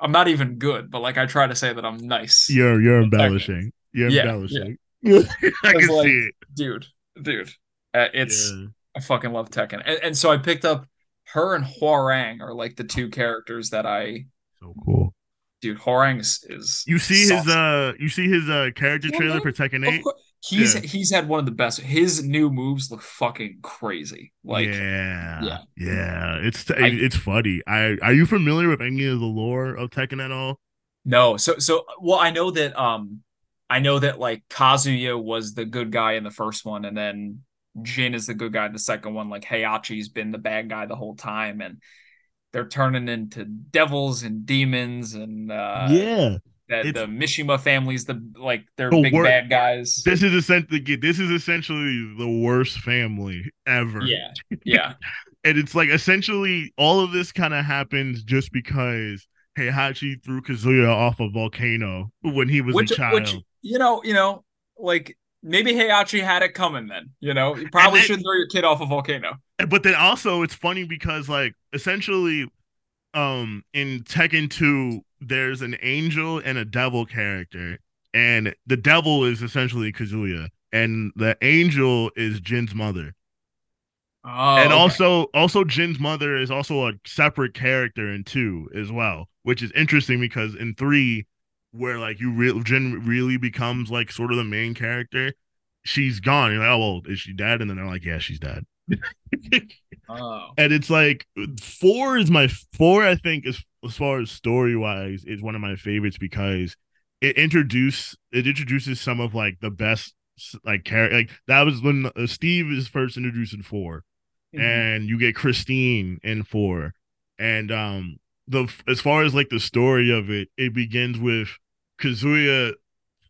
I'm not even good, but like I try to say that I'm nice. you're you're embellishing. You're Yeah, embellishing. I can like, see it. dude, dude. Uh, it's Yeah. I fucking love Tekken, and, and so I picked up her and Hwoarang are like the two characters that I So cool. Dude. Hwoarang is, is You see his uh you see his uh character Yeah, trailer man. for Tekken 8? he's Yeah. he's had one of the best. His new moves look fucking crazy. Like yeah, yeah. yeah, It's I- it's funny. I are you familiar with any of the lore of Tekken at all? No, so so well, I know that um I know that like Kazuya was the good guy in the first one, and then Jin is the good guy in the second one. Like Heihachi's been the bad guy the whole time, and they're turning into devils and demons, and uh yeah, that it's- the Mishima family's the like they're The big wor- bad guys. this is essentially this is essentially the worst family ever. Yeah, yeah, and it's like essentially all of this kind of happens just because Heihachi threw Kazuya off a volcano when he was which a child. which you know you know like maybe Heihachi had it coming. Then you know you probably then- shouldn't throw your kid off a volcano. but then also it's funny because like essentially um in Tekken 2 there's an angel and a devil character and the devil is essentially Kazuya and the angel is Jin's mother. Oh, and okay. also also Jin's mother is also a separate character in 2 as well, which is interesting because in 3 where like you real Jin really becomes like sort of the main character, she's gone. You're like, "Oh, well, is she dead?" And then they're like, "Yeah, she's dead." oh. and it's like four is my four i think as as far as story wise is one of my favorites because it introduce it introduces some of like the best like character like that was when uh, steve is first introduced in 4 Mhm. and you get christine in four and um the as far as like the story of it it begins with kazuya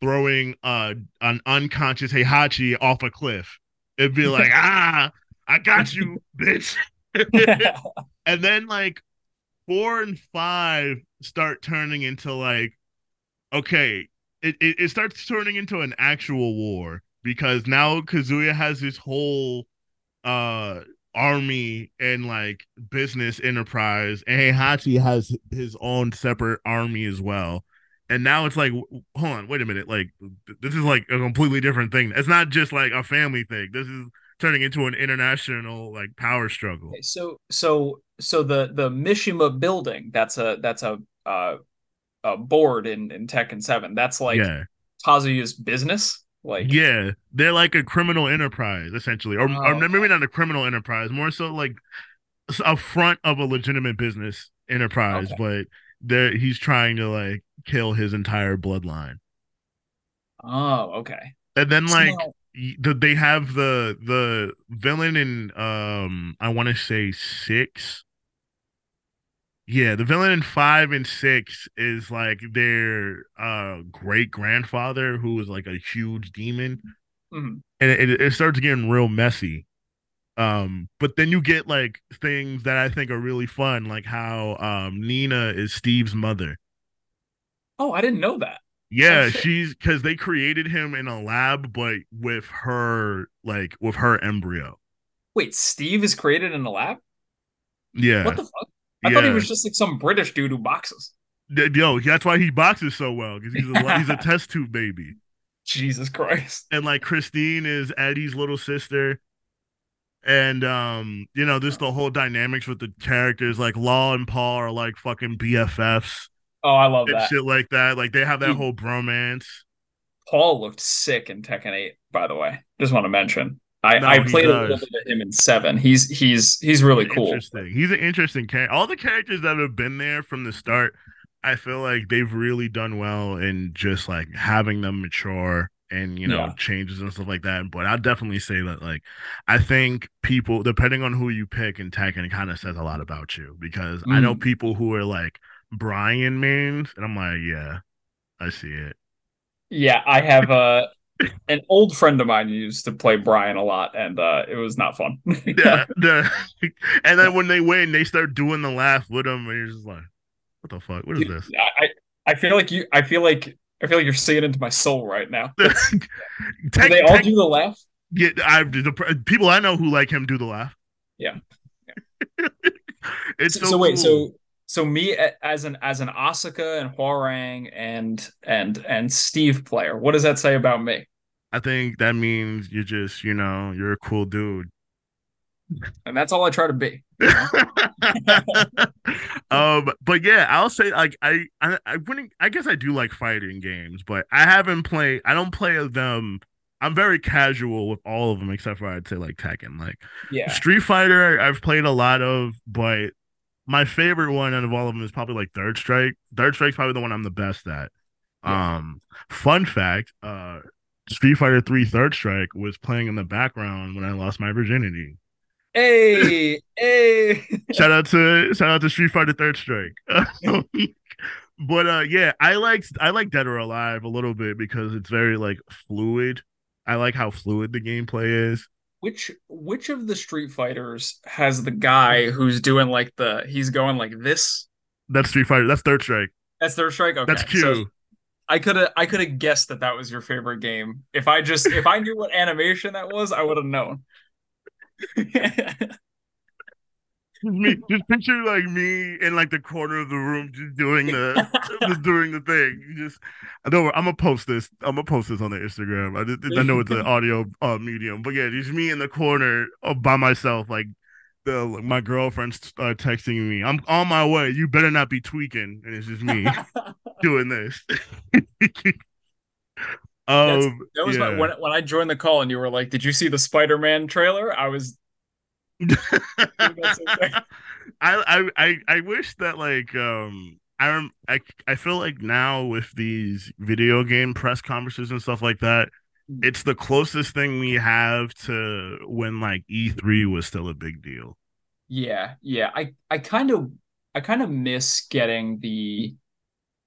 throwing uh an unconscious heihachi off a cliff. It'd be like ah i got you bitch. And then like four and five start turning into like okay it, it, it starts turning into an actual war because now Kazuya has this whole uh army and like business enterprise and Heihachi has his own separate army as well. And now it's like hold on, wait a minute. Like this is like a completely different thing. It's not just like a family thing. This is turning into an international like power struggle. Okay, so so so the the Mishima building that's a that's a uh a board in in Tekken 7 that's like yeah. Kazuya's business like Yeah, they're like a criminal enterprise essentially, or, or Oh, maybe not a criminal enterprise, more so like a front of a legitimate business enterprise. Okay. But there, he's trying to like kill his entire bloodline, oh okay and then like y- the, they have the the villain in um I want to say six. Yeah, the villain in five and six is like their uh great grandfather who was like a huge demon. Mhm. and it, it starts getting real messy. Um, but then you get like things that I think are really fun, like how um Nina is Steve's mother. oh I didn't know that Yeah, shit. she's because they created him in a lab, but with her like with her embryo. wait Steve is created in a lab Yeah, what the fuck I thought he was just like some British dude who boxes yo, that's why he boxes so well because he's a he's a test tube baby. Jesus Christ and like Christine is Eddy's little sister. And um, you know, this the whole dynamics with the characters, like Law and Paul are like fucking BFFs oh I love and that shit like that. Like they have that Dude. whole bromance. Paul looked sick in Tekken 8 by the way just want to mention I No, I played a little bit of him in 7 he's he's he's really cool Interesting. He's an interesting character. All the characters that have been there from the start, I feel like they've really done well in just like having them mature and you know Yeah. changes and stuff like that. But I'll definitely say that like I think people, depending on who you pick in Tekken, it kind of says a lot about you because I know Mm. people who are like Bryan means, and I'm like, yeah, I see it. Yeah, I have uh, an old friend of mine used to play Bryan a lot, and uh, it was not fun. Yeah, and then when they win, they start doing the laugh with them, and you're just like, what the fuck? What is this? I I feel like you. I feel like I feel like you're seeing into my soul right now. Do they all Tech- do the laugh? Yeah, I the people I know who like him do the laugh. Yeah. it's So, so, so wait, cool. so so me as an as an Asuka and Hwoarang and and and Steve player, what does that say about me? I think that means you're just you know you're a cool dude. And that's all I try to be. um, but yeah, I'll say like I I I wouldn't I guess I do like fighting games, but I haven't played. I don't play them. I'm very casual with all of them except for I'd say like Tekken. Like Yeah. Street Fighter, I've played a lot of, but my favorite one out of all of them is probably like Third Strike. Third Strike's probably the one I'm the best at. Yeah. Um, fun fact, uh, Street Fighter 3 Third Strike was playing in the background when I lost my virginity. Hey, hey. shout out to shout out to Street Fighter Third Strike. but uh yeah, I like I like Dead or Alive a little bit because it's very like fluid. I like how fluid the gameplay is. Which which of the Street Fighters has the guy who's doing like the he's going like this? That's Street Fighter. That's Third Strike. That's Third Strike. Okay, That's Q. so I could have I could have guessed that that was your favorite game. If I just if I knew what animation that was, I would have known. me, just picture like me in like the corner of the room just doing the just doing the thing. You just I know I'm gonna post this. I'm gonna post this on the Instagram. I, just, I know it's an audio uh, medium, but yeah, just me in the corner uh, by myself, like the my girlfriend's uh, texting me. I'm on my way. You better not be tweaking, and it's just me doing this. Um, that was my, when when I joined the call and you were like, "Did you see the Spider-Man trailer?" I was I, I I I wish that like um I I I feel like now with these video game press conferences and stuff like that. It's the closest thing we have to when like E3 was still a big deal. Yeah, yeah. I I kind of I kind of miss getting the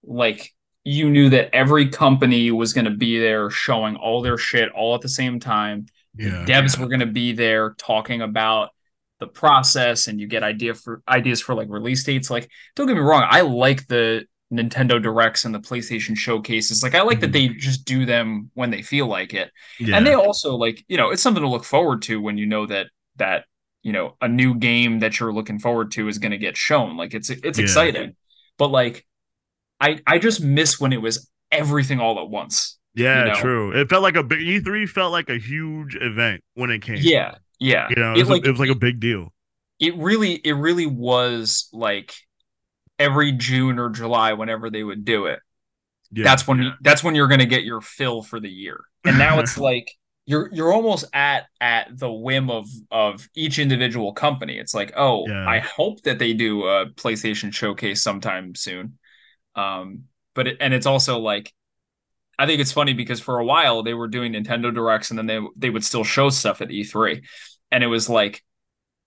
like you knew that every company was going to be there showing all their shit all at the same time. Yeah. Devs were going to be there talking about the process and you get idea for ideas for like release dates. Like don't get me wrong, I like the Nintendo Directs and the PlayStation showcases. Like I like that mm-hmm. they just do them when they feel like it. Yeah. And they also like, you know, it's something to look forward to when you know that that, you know, a new game that you're looking forward to is going to get shown. Like it's it's Yeah. exciting. But like I I just miss when it was everything all at once. yeah, you know? true. It felt like a big E3 felt like a huge event when it came. Yeah. Yeah. You know, it, It, was, like it was like a big deal. it really it really was like every June or July whenever they would do it. Yeah. That's when that's when you're going to get your fill for the year. And now it's like you're you're almost at at the whim of of each individual company. It's like, "Oh, Yeah. I hope that they do a PlayStation showcase sometime soon." Um but it, and it's also like I think it's funny because for a while they were doing Nintendo Directs and then they they would still show stuff at E3. And it was like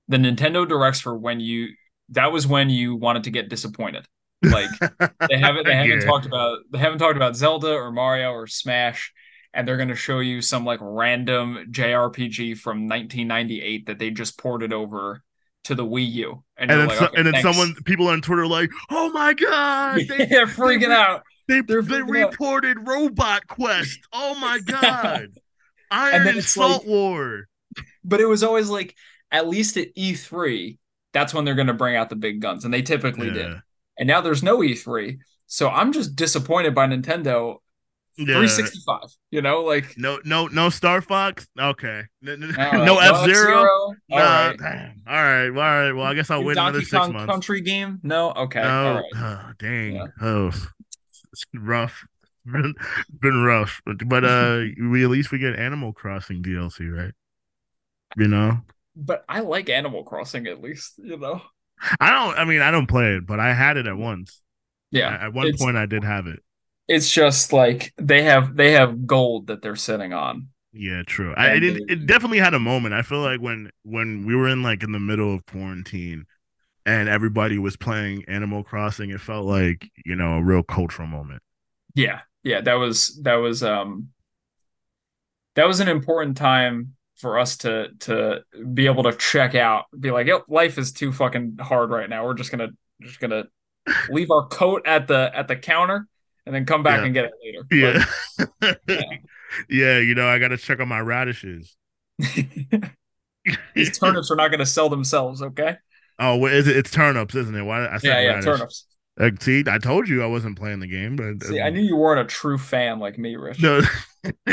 the Nintendo Directs for when you that was when you wanted to get disappointed. Like they haven't they haven't Yeah. talked about they haven't talked about Zelda or Mario or Smash and they're going to show you some like random JRPG from 1998 that they just ported over to the Wii U. and And, then, like, so- okay, and then someone people on Twitter are like, "Oh my god, they, they're freaking re- out. they, They're they freaking out. reported Robot Quest. Oh my god, Iron And and Salt like- War." But it was always like at least at E3 that's when they're going to bring out the big guns and they typically did. And now there's no E3. So I'm just disappointed by Nintendo Yeah. 365, you know, like No, no, no Star Fox. Okay, no, no, all right, no F Zero. F-Zero? All right. All right, all right. Well, I guess I'll New wait another Donkey six Kong months. Country game? No, okay, no, all right. oh, dang. Yeah. Oh, it's rough. Been, been rough, but uh, we at least we get Animal Crossing DLC, right? You know, But I like Animal Crossing at least, you know. I don't. I mean, I don't play it, but I had it at once. Yeah, At one point, I did have it. It's just like they have they have gold that they're sitting on. Yeah, true. I it, didn't- it definitely had a moment. I feel like when when we were in like in the middle of quarantine and everybody was playing Animal Crossing, it felt like you know a real cultural moment. Yeah, yeah, that was that was um that was an important time for us to to be able to check out, be like, yep, life is too fucking hard right now. We're just gonna just gonna leave our coat at the at the counter and then come back Yeah. and get it later. Yeah, Like, yeah. You know, I got to check on my radishes. these turnips are not gonna sell themselves, okay? Oh, is it? It's turnips, isn't it? Why I said Yeah, yeah, radish. turnips. Like, see, I told you I wasn't playing the game, but See, I knew you weren't a true fan like me, Rich. no,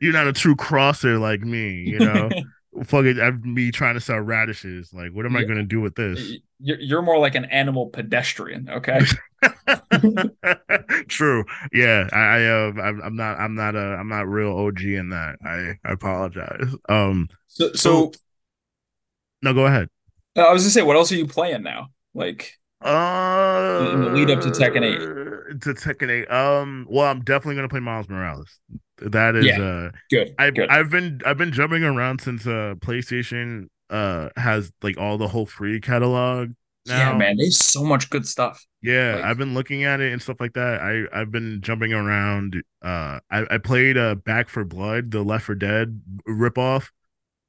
you're not a true crosser like me. You know, fuck it, I'd be trying to sell radishes. Like, what am I going to do with this? You're, you're more like an animal pedestrian, okay? True. Yeah, I, I uh, I'm, I'm not, I'm not, uh, I'm not real OG in that. I, I apologize. Um, So, so no, go ahead. uh, I was gonna say, what else are you playing now? Like, Uh, in the lead up to Tekken 8. To Tekken 8. Um, well, I'm definitely gonna play Miles Morales. That is Yeah. uh good. I've good. I've been I've been jumping around since uh PlayStation uh has like all the whole free catalog now. yeah, man, there's so much good stuff. Yeah, Like- I've been looking at it and stuff like that. I I've been jumping around. Uh, I I played uh Back 4 Blood, the Left 4 Dead ripoff.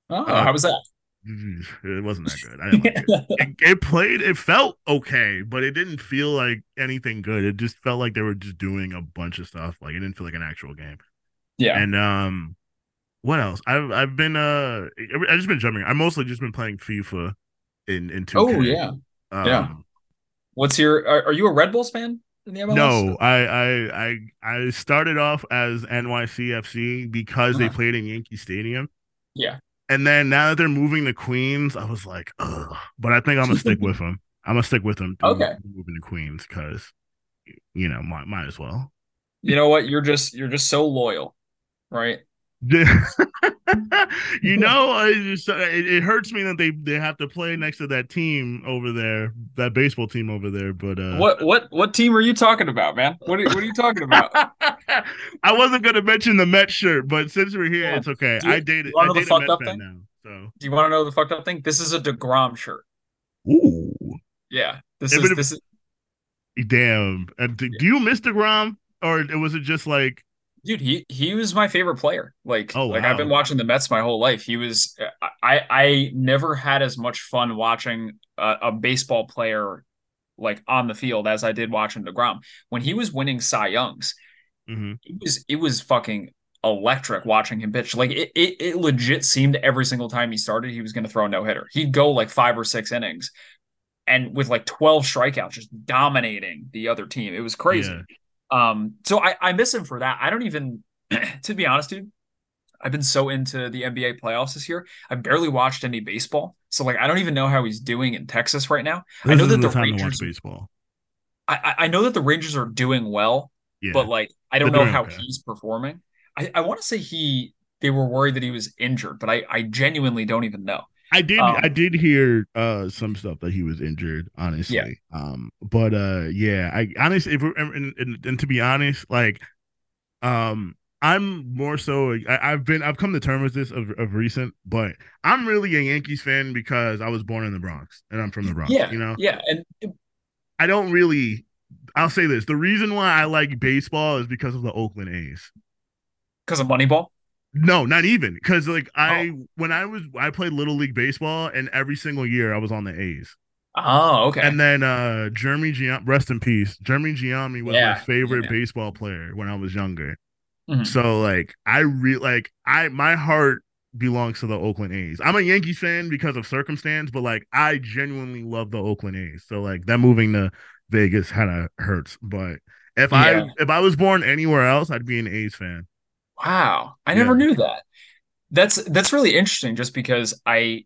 Oh, Uh, how was that? It wasn't that good. I didn't like it. it. It played. It felt okay, but it didn't feel like anything good. It just felt like they were just doing a bunch of stuff. Like it didn't feel like an actual game. yeah, And um, what else? I've I've been uh, I've just been jumping. I mostly just been playing FIFA in in 2K. Oh, yeah. Um, Yeah. What's your? Are, are you a Red Bulls fan in the MLS? No, I, I I I started off as NYCFC because they Uh-huh. played in Yankee Stadium, Yeah, and then now that they're moving to Queens, I was like, Ugh. but I think I'm gonna stick with them. I'm gonna stick with them. Okay. moving to Queens because you know might might as well. you know what? You're just you're just so loyal, right? you know, just it, it hurts me that they they have to play next to that team over there, that baseball team over there. But uh, What what what team are you talking about, man? What are, what are you talking about? I wasn't gonna mention the Met shirt, but since we're here, Yeah. it's okay. You- I dated. I the dated fucked Met up fan thing? now. So, Do you want to know the fucked up thing? This is a Degrom shirt. ooh, Yeah, this Yeah, is this is damn. And do, do you miss Degrom, or was it just like, dude. He he was my favorite player. Like Oh, like I've been watching the Mets my whole life. He was I I never had as much fun watching a, a baseball player like on the field as I did watching DeGrom. When he was winning Cy Youngs, hmm it was it was fucking electric watching him pitch. Like it, it, it legit seemed every single time he started, he was going to throw a no hitter. He'd go like five or six innings, and with like twelve strikeouts, just dominating the other team. It was crazy. Yeah. Um, so I I miss him for that. I don't even, to be honest, dude. I've been so into the NBA playoffs this year. I barely watched any baseball, so like I don't even know how he's doing in Texas right now. I know that the the Rangers. baseball. I, I I know that the Rangers are doing well, Yeah. but like I don't They're know how okay. he's performing. I, I want to say he they were worried that he was injured, but I I genuinely don't even know. I did Um, I did hear uh some stuff that he was injured, honestly. Um but uh yeah, I honestly if we're, and, and, and to be honest, like um I'm more so I, I've been I've come to terms with this of, of recent, but I'm really a Yankees fan because I was born in the Bronx and I'm from the Bronx. Yeah, You know? yeah, and I don't really I'll say this. The reason why I like baseball is because of the Oakland A's. because of Moneyball. No, not even because like I Oh. when I was I played little league baseball and every single year I was on the A's. Oh, okay. And then uh Jeremy Giambi, rest in peace. Jeremy Giambi was Yeah, my favorite yeah. baseball player when I was younger. Mhm. So like I re like I my heart belongs to the Oakland A's. I'm a Yankees fan because of circumstance, but like I genuinely love the Oakland A's. So like that moving to Vegas kind of hurts. But if Yeah. I if I was born anywhere else, I'd be an A's fan. Wow, I never knew that. That's that's really interesting, just because I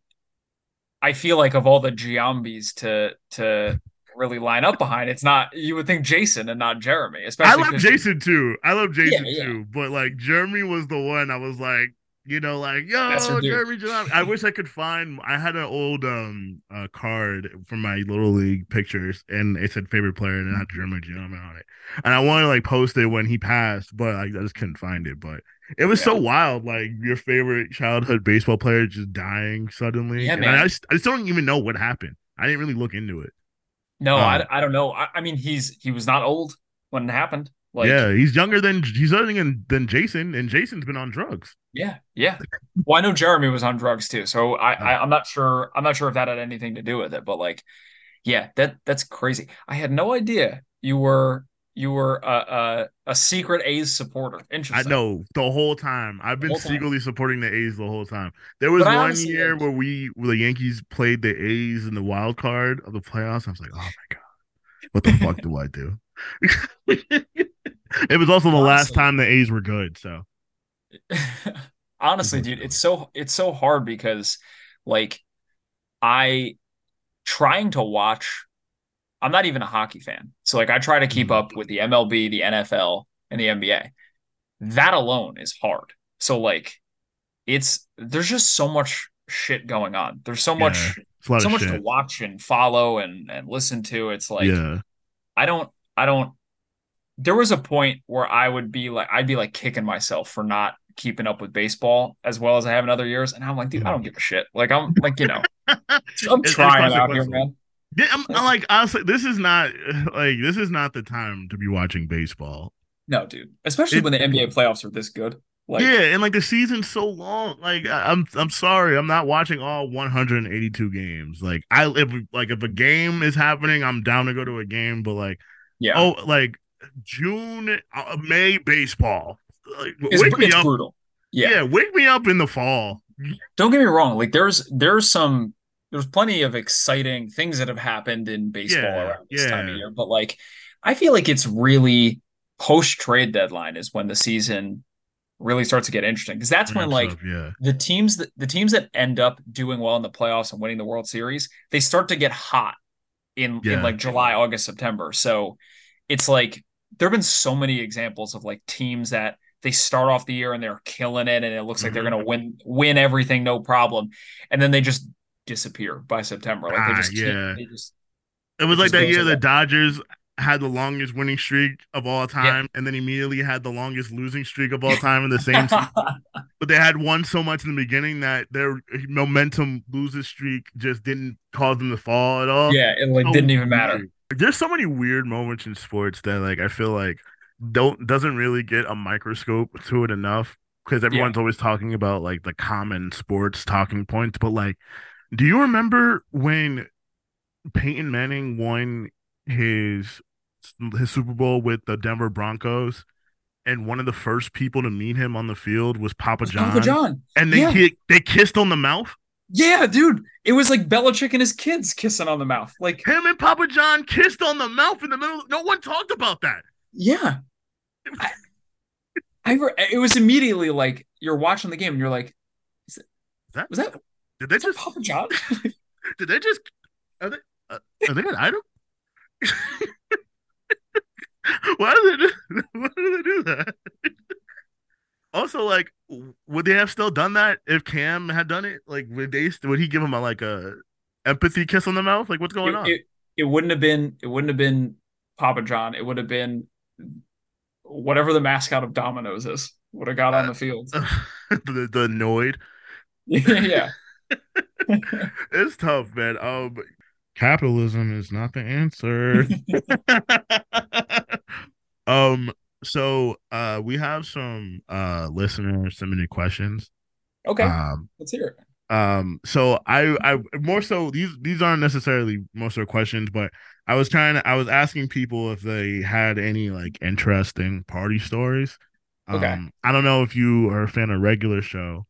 I feel like of all the Giambis to to really line up behind, it's not you would think Jason and not Jeremy, Especially I love Jason too. I love Jason yeah. too. But like Jeremy was the one I was like, you know, like yo. Jeremy Giambi. I wish I could find. I had an old um uh, card from my little league pictures, and it said favorite player, and it had Jeremy Giambi on it. And I wanted to like post it when he passed, but like, I just couldn't find it. But it was so wild, like your favorite childhood baseball player just dying suddenly. Yeah, and man. I just, I just don't even know what happened. I didn't really look into it. No, Um, I, I don't know. I, I mean, he's he was not old when it happened. Like, yeah, he's younger than he's younger than, than Jason, and Jason's been on drugs. yeah, yeah. Well, I know Jeremy was on drugs too, so I, I I'm not sure. I'm not sure if that had anything to do with it, but like, yeah, that that's crazy. I had no idea you were you were a a, a secret A's supporter. Interesting. I know the whole time. I've been whole time. secretly supporting the A's the whole time. There was But one year like- where we where the Yankees played the A's in the wild card of the playoffs. I was like, oh my god, what the fuck do I do? it was also the last time the A's were good. So Honestly, dude, it's so it's so hard because like I trying to watch I'm not even a hockey fan. So like I try to keep Mhm. up with the MLB, the NFL, and the NBA. That alone is hard. So like it's there's just so much shit going on. There's so much Yeah, lot so much to watch and follow and and listen to. It's like yeah, I don't I don't there was a point where I would be like I'd be like kicking myself for not keeping up with baseball as well as I have in other years. And I'm like, dude, I don't mm-hmm. give a shit. Like I'm like, you know, I'm trying out here, man. Yeah, I'm, I'm like honestly, this is not like this is not the time to be watching baseball. No, dude. Especially It- when the NBA playoffs are this good. Like yeah, and like the season's so long. Like I'm I'm sorry, I'm not watching all 182 games. Like I if like if a game is happening, I'm down to go to a game. But like yeah. oh like June, uh, May baseball. Like it's, wake me up. brutal. Yeah. Yeah. wake me up in the fall. Don't get me wrong. Like there's there's some there's plenty of exciting things that have happened in baseball Yeah, around this time of year. But like I feel like it's really post trade deadline is when the season really starts to get interesting. Because that's when like Stuff, yeah, the teams that the teams that end up doing well in the playoffs and winning the World Series, they start to get hot in Yeah. in like July, August, September. So it's like there have been so many examples of like teams that they start off the year and they're killing it and it looks like they're Mhm. gonna win win everything no problem, and then they just disappear by September. Like they Ah, just yeah. can't, they just it was like that year the. Dodgers had the longest winning streak of all time, and then immediately had the longest losing streak of all time in the same season. but they had won so much in the beginning that their momentum loses streak just didn't cause them to fall at all. yeah, it like So didn't even matter. Weird. There's so many weird moments in sports that like I feel like don't doesn't really get a microscope to it enough because everyone's always talking about like the common sports talking points. But like, do you remember when Peyton Manning won his his Super Bowl with the Denver Broncos, and one of the first people to meet him on the field was Papa John. Papa John. And they Yeah. ki- they kissed on the mouth. Yeah, dude. It was like Belichick and his kids kissing on the mouth. Like, Him and Papa John kissed on the mouth in the middle. No one talked about that. yeah. I, I re- it was immediately like you're watching the game and you're like, is it, that- was that Did they just? Papa John? Did they just? Are they? Uh, are they an item? why do they do? Why do they do that? Also, like, would they have still done that if Cam had done it? Like, would they? Would he give him a like a empathy kiss on the mouth? Like, what's going it, on? It, it wouldn't have been it wouldn't have been Papa John. It would have been whatever the mascot of Domino's is. Would have got on the field. the the annoyed. yeah. it's tough, man. Um, capitalism is not the answer. um, so uh, we have some uh listeners submitted questions. Okay. Um, Let's hear it. um, so I I more so these these aren't necessarily most of the questions, but I was trying to I was asking people if they had any like interesting party stories. Okay. Um, I don't know if you are a fan of regular show,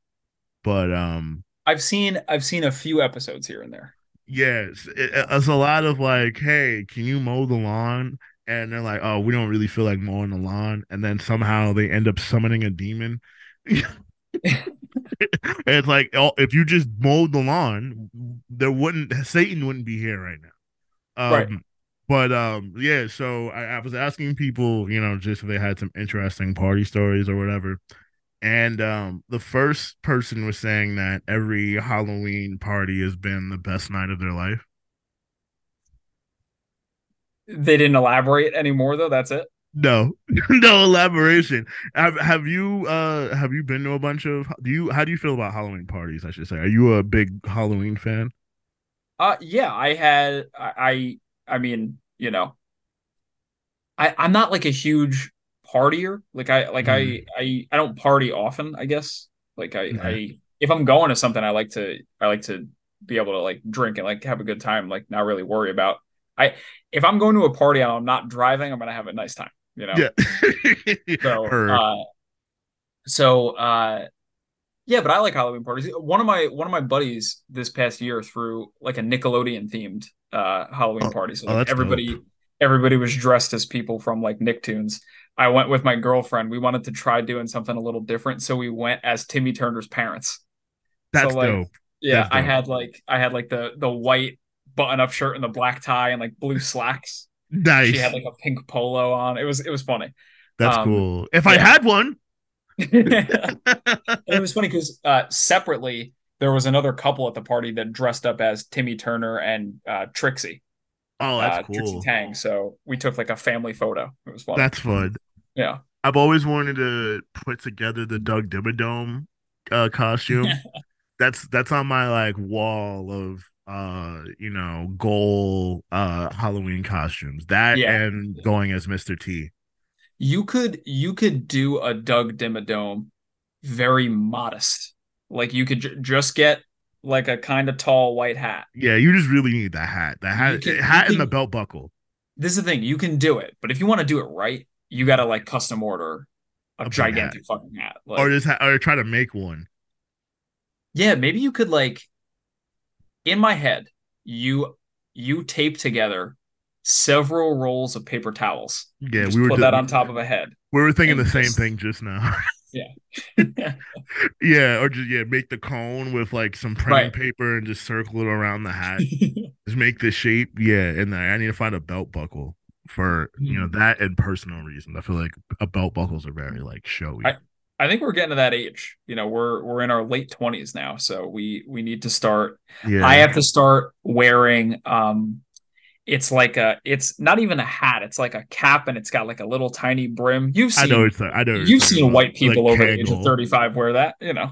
but um I've seen I've seen a few episodes here and there. Yes, it, it's a lot of like, hey, can you mow the lawn? And they're like, oh, we don't really feel like mowing the lawn. And then somehow they end up summoning a demon. it's like, oh, if you just mowed the lawn, there wouldn't Satan wouldn't be here right now. Um, Right. But um, yeah. So I, I was asking people, you know, just if they had some interesting party stories or whatever. And um, the first person was saying that every Halloween party has been the best night of their life. They didn't elaborate anymore though. That's it. No, no elaboration. Have Have you uh have you been to a bunch of? Do you how do you feel about Halloween parties? I should say. Are you a big Halloween fan? Uh yeah, I had I I, I mean, you know, I I'm not like a huge partier. Like I like I I I don't party often, I guess. Like I I if I'm going to something I like to I like to be able to like drink and like have a good time, like not really worry about I if I'm going to a party and I'm not driving, I'm gonna have a nice time, you know. Yeah. So, uh, so uh, yeah, but I like Halloween parties. One of my one of my buddies this past year threw like a Nickelodeon themed uh Halloween party. So oh, like, that's everybody dope. everybody was dressed as people from like Nicktoons. I went with my girlfriend. We wanted to try doing something a little different, so we went as Timmy Turner's parents. That's so, like, dope. Yeah, That's I dope. had like I had like the the white button up shirt and the black tie and like blue slacks. Nice. She had like a pink polo on. It was it was funny. That's um, cool. If I had one, it was funny because uh, separately there was another couple at the party that dressed up as Timmy Turner and uh, Trixie. oh, that's uh, Trixie cool. Tang. So we took like a family photo. It was fun. That's fun. yeah. I've always wanted to put together the Doug Dimmadome uh, costume. that's that's on my like wall of uh you know goal uh Halloween costumes. That Yeah. and going as Mr. T. You could you could do a Doug Dimmadome very modest. Like you could j- just get like a kind of tall white hat. Yeah, you just really need that hat. The hat, can- hat, and the belt buckle. This is the thing, you can do it, but if you want to do it right, you got to like custom order a, A gigantic fucking hat. Like, or just ha- or try to make one. Yeah, maybe you could like in my head, you you tape together several rolls of paper towels. Yeah, we were put that on top of a head. We were thinking the same just- thing just now. Yeah. yeah, or just yeah, make the cone with like some printing Right. paper and just circle it around the hat. just make the shape. Yeah, and I need to find a belt buckle for you Hmm. know that and personal reasons. I feel like a belt buckles are very like showy. I- I think we're getting to that age. You know, we're we're in our late 20s now, so we we need to start yeah, I have to start wearing um it's like a it's not even a hat, it's like a cap and it's got like a little tiny brim. You've I seen know it's I know you've seen about. white people Like over the age of 35 wear that, you know.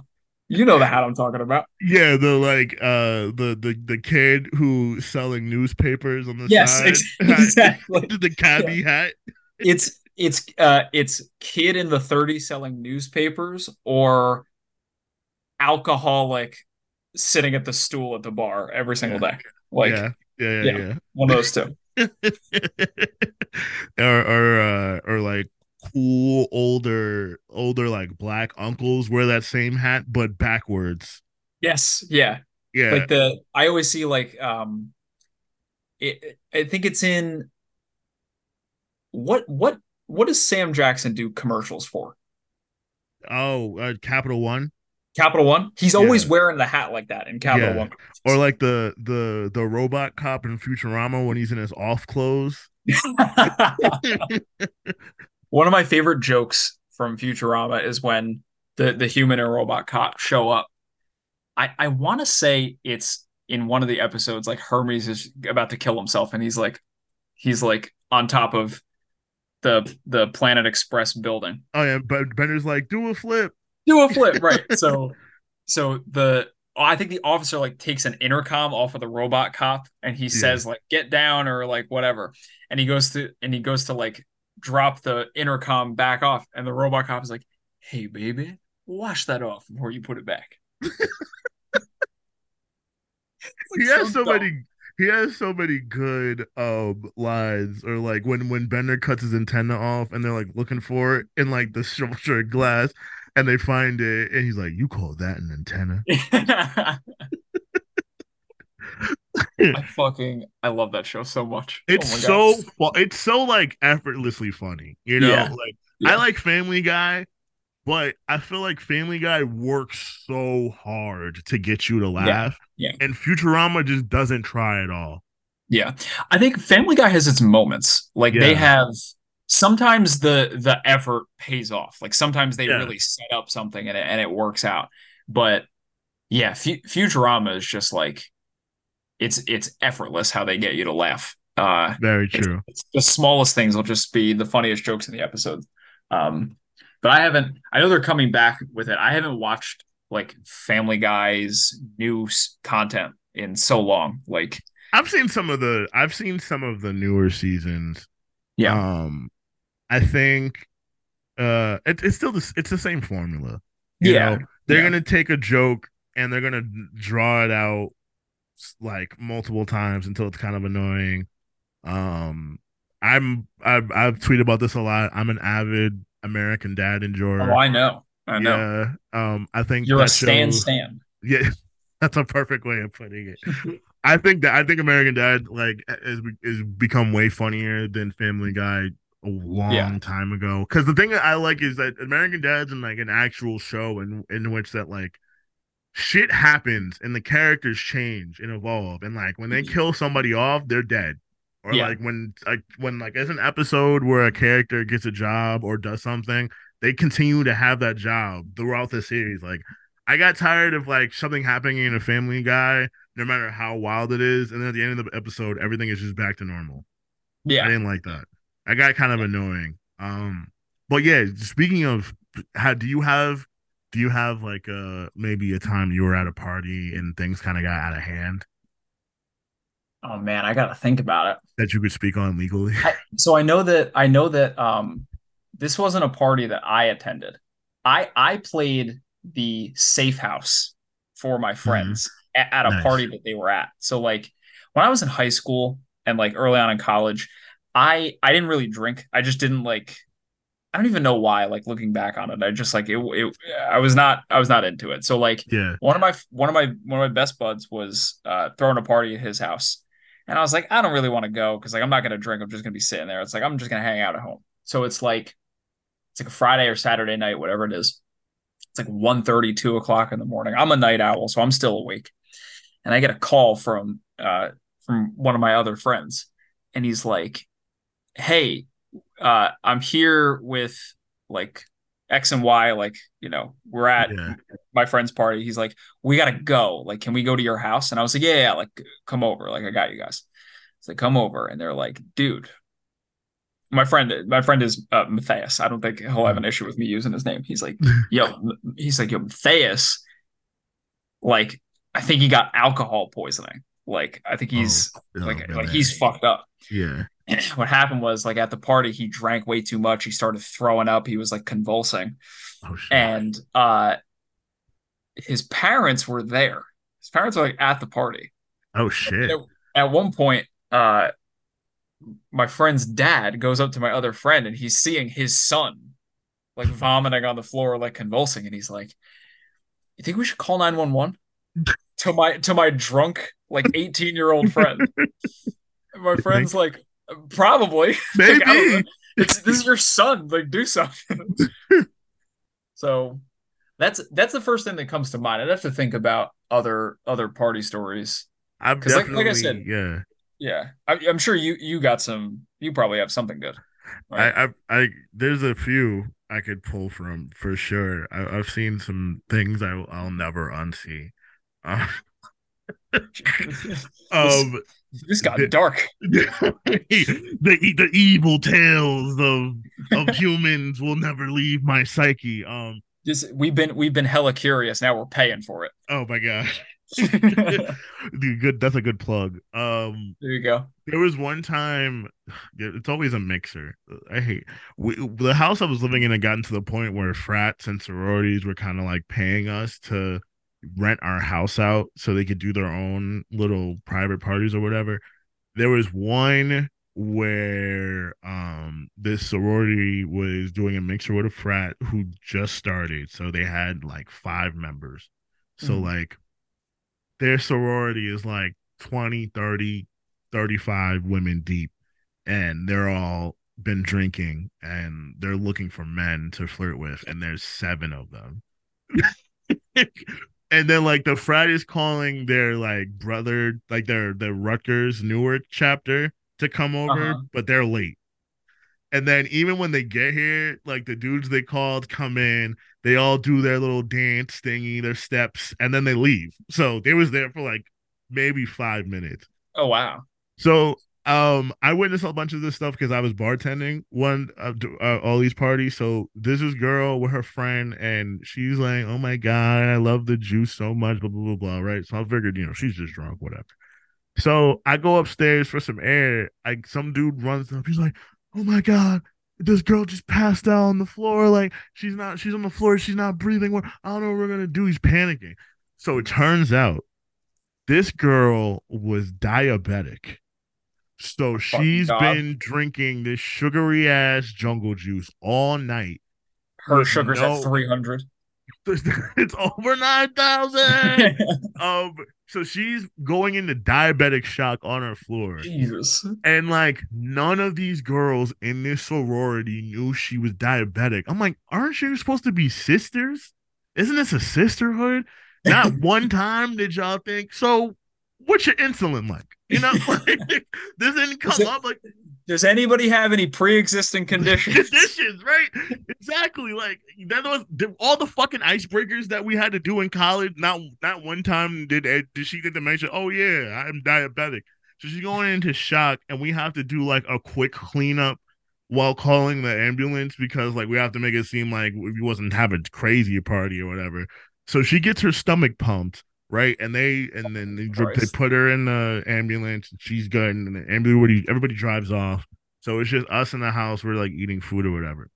You know the hat I'm talking about. Yeah, the like uh the the the kid who's selling newspapers on the Yes, side. ex- exactly. the cabbie hat. it's it's uh it's kid in the 30s selling newspapers or alcoholic sitting at the stool at the bar every single day like yeah, yeah, yeah, yeah. yeah. one of those two or or uh, or like cool older older like black uncles wear that same hat but backwards. Yes, yeah. Yeah. Like the I always see like um it, I think it's in what what what does Sam Jackson do commercials for? oh, uh, Capital One. Capital One. He's always Yeah. wearing the hat like that in Capital Yeah. One. Or like the the the robot cop in Futurama when he's in his off clothes. One of my favorite jokes from Futurama is when the the human and robot cop show up. I I want to say it's in one of the episodes like Hermes is about to kill himself and he's like he's like on top of the the Planet Express building. Oh yeah, but Bender's like, do a flip. Do a flip, right? So so the I think the officer like takes an intercom off of the robot cop and he says like get down or like whatever. And he goes to and he goes to like drop the intercom back off and the robot cop is like, "Hey baby, wash that off before you put it back." he has so so many he has so many good um lines or like when when Bender cuts his antenna off and they're like looking for it in like the structured glass and they find it and he's like you call that an antenna I fucking I love that show so much. it's Oh so it's so like effortlessly funny you know Yeah. like Yeah. I like Family Guy but I feel like Family Guy works so hard to get you to laugh yeah. and Futurama just doesn't try at all Yeah. I think Family Guy has its moments. Like they have sometimes the the effort pays off. Like sometimes they Yeah. really set up something and it and it works out. But yeah, Fu- Futurama is just like it's it's effortless how they get you to laugh. Uh very it's- true it's the smallest things will just be the funniest jokes in the episode. Um but I haven't I know they're coming back with it. I haven't watched like Family Guy's new content in so long. Like I've seen some of the I've seen some of the newer seasons. Yeah. Um I think uh it, it's still the it's the same formula. You Yeah. know, they're Yeah. gonna take a joke and they're gonna draw it out like multiple times until it's kind of annoying. Um I'm I've I've tweeted about this a lot. I'm an avid American Dad enjoyer. Oh, I know. I know. Yeah. Um I think You're a Stan show- Stan. yeah, that's a perfect way of putting it. I think that I think American Dad like is is become way funnier than Family Guy a long Yeah. time ago. Because the thing that I like is that American Dad's in like an actual show in in which that like shit happens and the characters change and evolve and like when they kill somebody off, they're dead. Or Yeah. like when like when like there's an episode where a character gets a job or does something, they continue to have that job throughout the series. Like I got tired of like something happening in a Family Guy, no matter how wild it is, and then at the end of the episode, everything is just back to normal. Yeah. I didn't like that. I got kind of annoying. Um, but yeah, speaking of, how do you have, do you have like uh maybe a time you were at a party and things kind of got out of hand Oh man, I gotta think about it. that you could speak on legally? I, so I know that I know that um this wasn't a party that I attended. I I played the safe house for my friends a- at, a Nice. party that they were at. So like when I was in high school and like early on in college, I I didn't really drink. I just didn't like I don't even know why like looking back on it. I just like it, it I was not I was not into it. So like Yeah, one of my one of my one of my best buds was uh throwing a party at his house and i was like i don't really want to go because like i'm not gonna drink i'm just gonna be sitting there. It's like i'm just gonna hang out at home. So it's like it's like a friday or saturday night whatever it is. It's like 1 2 o'clock in the morning. I'm a night owl so i'm still awake. And i get a call from uh from one of my other friends. And he's like hey uh i'm here with like x and y like you know we're at Yeah. My friend's party he's like we gotta go. Like can we go to your house? And i was like yeah, yeah like come over. Like i got you guys. So they come over. And they're like dude my friend my friend is uh, matthias. I don't think he'll have an issue with me using his name. He's like yo he's like yo matthias like i think he got alcohol poisoning. Like i think he's Oh, like oh, like man. he's fucked up. Yeah, what happened was like at the party he drank way too much. He started throwing up. He was like convulsing. Oh shit, and uh his parents were there his parents were like at the party oh shit, at, at one point uh my friend's dad goes up to my other friend and he's seeing his son like vomiting on the floor, like convulsing, and he's like, "You think we should call nine one one?" To my to my drunk like eighteen year old friend. My friend's like, "Probably, Like, I don't know. Maybe. it's this is your son. Like, do something." so that's that's the first thing that comes to mind. I'd have to think about other other party stories. I'm like- definitely like I said, yeah. Yeah, I, I'm sure you you got some. You probably have something good. Right. I, I I there's a few I could pull from for sure. I, I've seen some things I will, I'll never unsee. Uh, um, this got the- dark. the the evil tales of of humans will never leave my psyche. Um, This we've been we've been hella curious. Now we're paying for it. oh my gosh, there The good. That's a good plug. Um, there you go. There was one time, it's always a mixer. I hate we, the house I was living in. Had gotten to the point where frats and sororities were kind of like paying us to rent our house out so they could do their own little private parties or whatever. There was one where um this sorority was doing a mixer with a frat who just started, so they had like five members. So Mhm. like their sorority is like 20, 30, 35 women deep and they're all been drinking and they're looking for men to flirt with and there's seven of them and then like the frat is calling their like brother like their the rutgers newark chapter to come over Uh-huh. but they're late and then even when they get here like the dudes they called come in they all do their little dance thingy their steps and then they leave so they was there for like maybe five minutes Oh wow. so um I witnessed a bunch of this stuff because I was bartending one of uh, all these parties. So this is girl with her friend and she's like, "Oh my god, I love the juice so much." Blah blah blah blah. Right. So I figured, you know, she's just drunk, whatever. So I go upstairs for some air. Like some dude runs up. He's like, "Oh my god." This girl just passed out on the floor. Like she's not, she's on the floor. She's not breathing. What I don't know what we're gonna do. He's panicking. So it turns out this girl was diabetic. So she's been drinking this sugary ass jungle juice all night. Her sugar's no- at three hundred. it's over 9,000. um, so she's going into diabetic shock on her floor. Jesus. And like none of these girls in this sorority knew she was diabetic. I'm like, aren't you supposed to be sisters? Isn't this a sisterhood? Not one time did y'all think so. What's your insulin like? You know, like, this didn't come it- up like Does anybody have any pre-existing conditions? conditions, right? Exactly. Like that was all the fucking icebreakers that we had to do in college. Not not one time did did she get to mention, oh yeah, I'm diabetic. So she's going into shock, and we have to do like a quick cleanup while calling the ambulance because like we have to make it seem like we wasn't having crazy party or whatever. So she gets her stomach pumped, right? And they and then they, they put her in the ambulance. And she's good, and then everybody everybody drives off. So it's just us in the house. We're like eating food or whatever.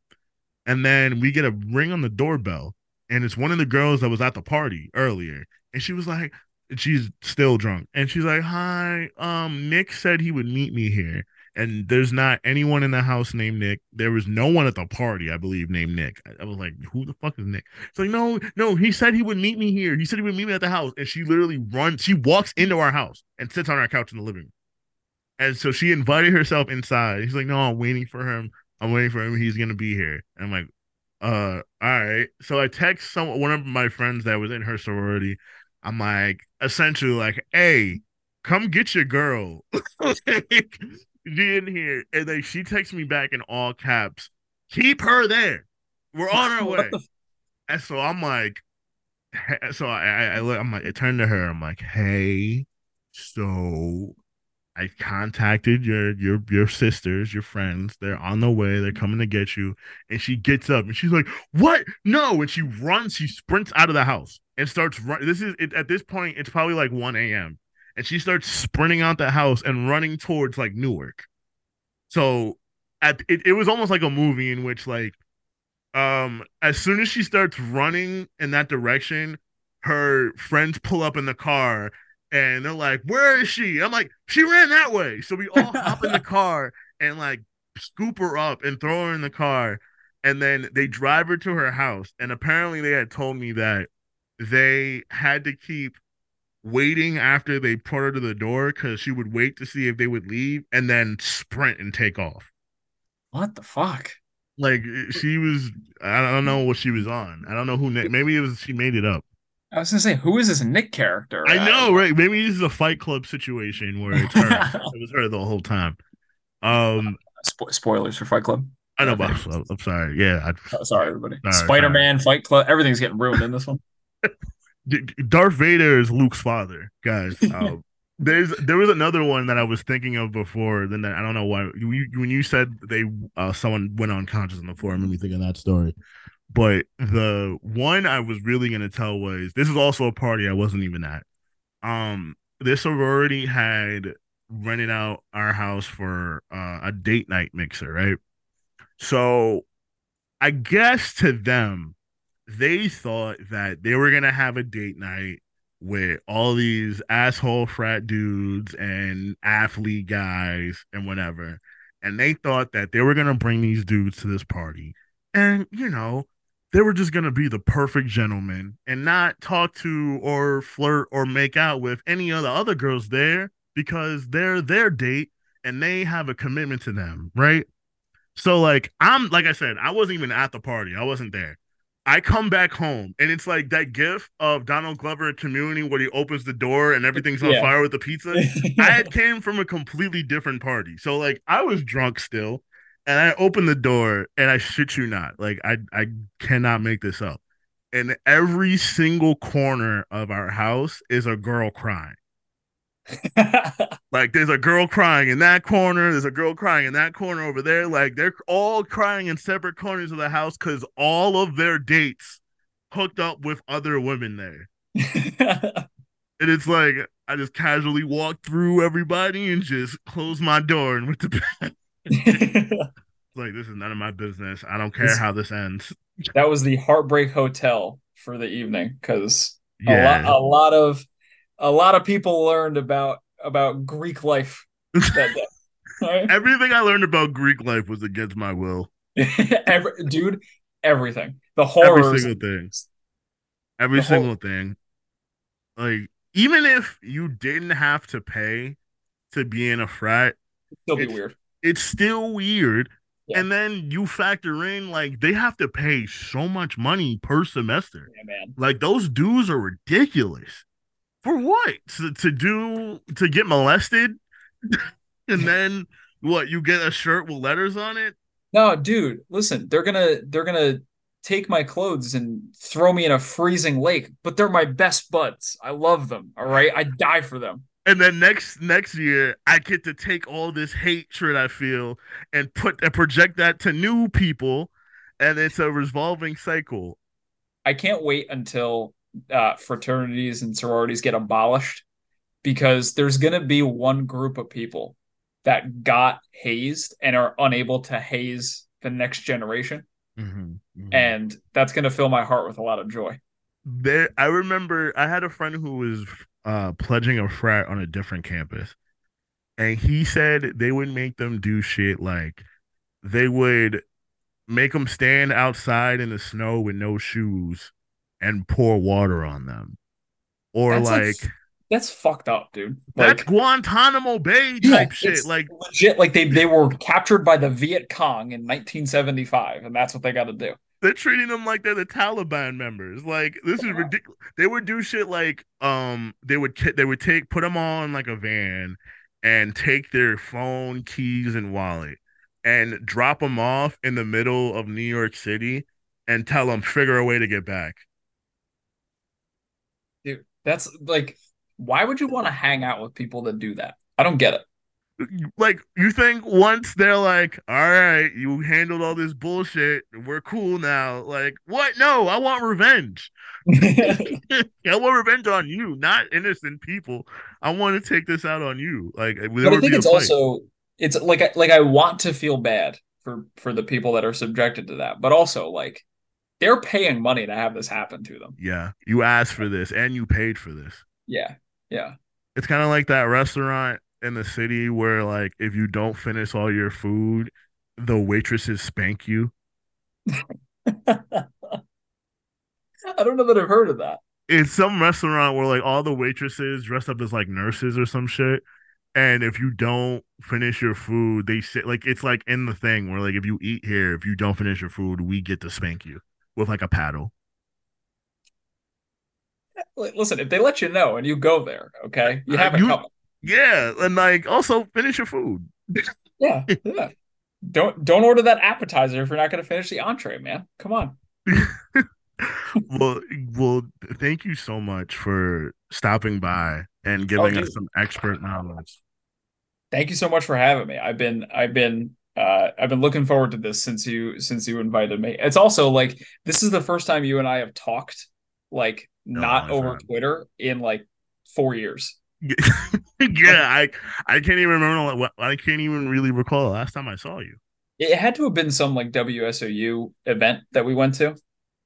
And then we get a ring on the doorbell, and it's one of the girls that was at the party earlier. And she was like, she's still drunk. And she's like, Hi, um, Nick said he would meet me here. And there's not anyone in the house named Nick. There was no one at the party, I believe, named Nick. I, I was like, Who the fuck is Nick? It's like, no, no, he said he would meet me here. He said he would meet me at the house. And she literally runs, she walks into our house and sits on our couch in the living room. And so she invited herself inside. He's like, No, I'm waiting for him. I'm waiting for him. He's gonna be here. And I'm like, uh, all right. So I text some one of my friends that was in her sorority. I'm like, essentially like, hey, come get your girl. She in here. And then she texts me back in all caps, keep her there. We're on our way. F- And so I'm like, so I, I, I look, I'm like, I turn to her. I'm like, hey, so I contacted your your your sisters, your friends. They're on the way. They're coming to get you. And she gets up and she's like, "What? No!" And she runs. She sprints out of the house and starts run. This is it, at this point. It's probably like one a.m. And she starts sprinting out the house and running towards like Newark. So at it, it was almost like a movie in which like um as soon as she starts running in that direction, her friends pull up in the car and they're like, "Where is she?" I'm like, "She ran that way." So we all hop in the car and like scoop her up and throw her in the car, and then they drive her to her house. And apparently, they had told me that they had to keep waiting after they put her to the door because she would wait to see if they would leave and then sprint and take off. What the fuck? Like she was, I don't know what she was on. I don't know who. Maybe it was she made it up. I was gonna say, who is this Nick character? I know, right? Maybe this is a Fight Club situation where it's her. it was her the whole time. Um, Spo- spoilers for Fight Club. I know, but I'm, I'm sorry. Yeah, I, Oh, sorry, everybody. Spider Man, Fight Club, everything's getting ruined in this one. Darth Vader is Luke's father, guys. Um, there's there was another one that I was thinking of before. Then I don't know why you, you- when you said they uh, someone went unconscious on the floor, it made me think of that story. But the one I was really gonna tell was this is also a party I wasn't even at. Um, this sorority had rented out our house for uh, a date night mixer, right? So I guess to them, they thought that they were gonna have a date night with all these asshole frat dudes and athlete guys and whatever. And they thought that they were gonna bring these dudes to this party. And you know, they were just gonna be the perfect gentleman and not talk to or flirt or make out with any of the other girls there because they're their date and they have a commitment to them, right? So like I'm like I said, I wasn't even at the party. I wasn't there. I come back home and it's like that gif of Donald Glover in community where he opens the door and everything's on Yeah. fire with the pizza. I had came from a completely different party. So like I was drunk still and I opened the door and I shit you not. Like I I cannot make this up. And every single corner of our house is a girl crying. Like there's a girl crying in that corner, there's a girl crying in that corner over there. Like they're all crying in separate corners of the house because all of their dates hooked up with other women there. And it's like I just casually walked through everybody and just closed my door and went to bed. like this is none of my business. I don't care This- how this ends. that was the Heartbreak Hotel for the evening because Yeah. a lot, a lot of, a lot of people learned about about Greek life that day. Right? Everything I learned about Greek life was against my will. Every, dude, everything, the Every horrors, single thing. Every The whole- single thing. Like even if you didn't have to pay to be in a frat, it's still be it's- weird. it's still weird. Yeah. And then you factor in like they have to pay so much money per semester. Yeah, man. Like those dues are ridiculous. For what? To, to do to get molested? and then what? You get a shirt with letters on it? No, dude, listen, they're gonna they're gonna take my clothes and throw me in a freezing lake, but they're my best buds. I love them. All right, I die for them. And then next next year, I get to take all this hatred I feel and put and project that to new people, and it's a revolving cycle. I can't wait until uh, fraternities and sororities get abolished because there's going to be one group of people that got hazed and are unable to haze the next generation. And that's going to fill my heart with a lot of joy. there I remember I had a friend who was uh pledging a frat on a different campus. And he said they would make them do shit like they would make them stand outside in the snow with no shoes and pour water on them. Or That's like, That's fucked up, dude. that's Guantanamo Bay Yeah, type shit. Like legit, like they, they were captured by the Viet Cong in 1975, and that's what they got to do. they're treating them like they're the Taliban members. Like this is ridiculous. They would do shit like um they would they would take put them on like a van and take their phone, keys, and wallet and drop them off in the middle of New York City and tell them figure a way to get back. Dude, that's like, why would you want to hang out with people that do that? I don't get it. Like you think once they're like, all right, you handled all this bullshit, we're cool now. Like what? No, I want revenge. I want revenge on you, not innocent people. I want to take this out on you. Like, but I think it's also it's like like I want to feel bad for for the people that are subjected to that, but also like they're paying money to have this happen to them. yeah. You asked for this, and you paid for this. Yeah, yeah. It's kind of like that restaurant in the city where like if you don't finish all your food, the waitresses spank you. I don't know that I've heard of that. It's some restaurant where like all the waitresses dressed up as like nurses or some shit. And if you don't finish your food, they say like it's like in the thing where like if you eat here, if you don't finish your food, we get to spank you with like a paddle. Listen, if they let you know and you go there, okay, you have you- coming. Yeah, and like also finish your food. Yeah, yeah. Don't don't order that appetizer if you're not going to finish the entree, man. Come on. well, well, thank you so much for stopping by and giving Oh, us some expert knowledge. Thank you so much for having me. I've been I've been uh I've been looking forward to this since you since you invited me. It's also like this is the first time you and I have talked like not over time. Twitter in like 4 years. yeah, I I can't even remember. What I can't even really recall the last time I saw you. It had to have been some like WSOU event that we went to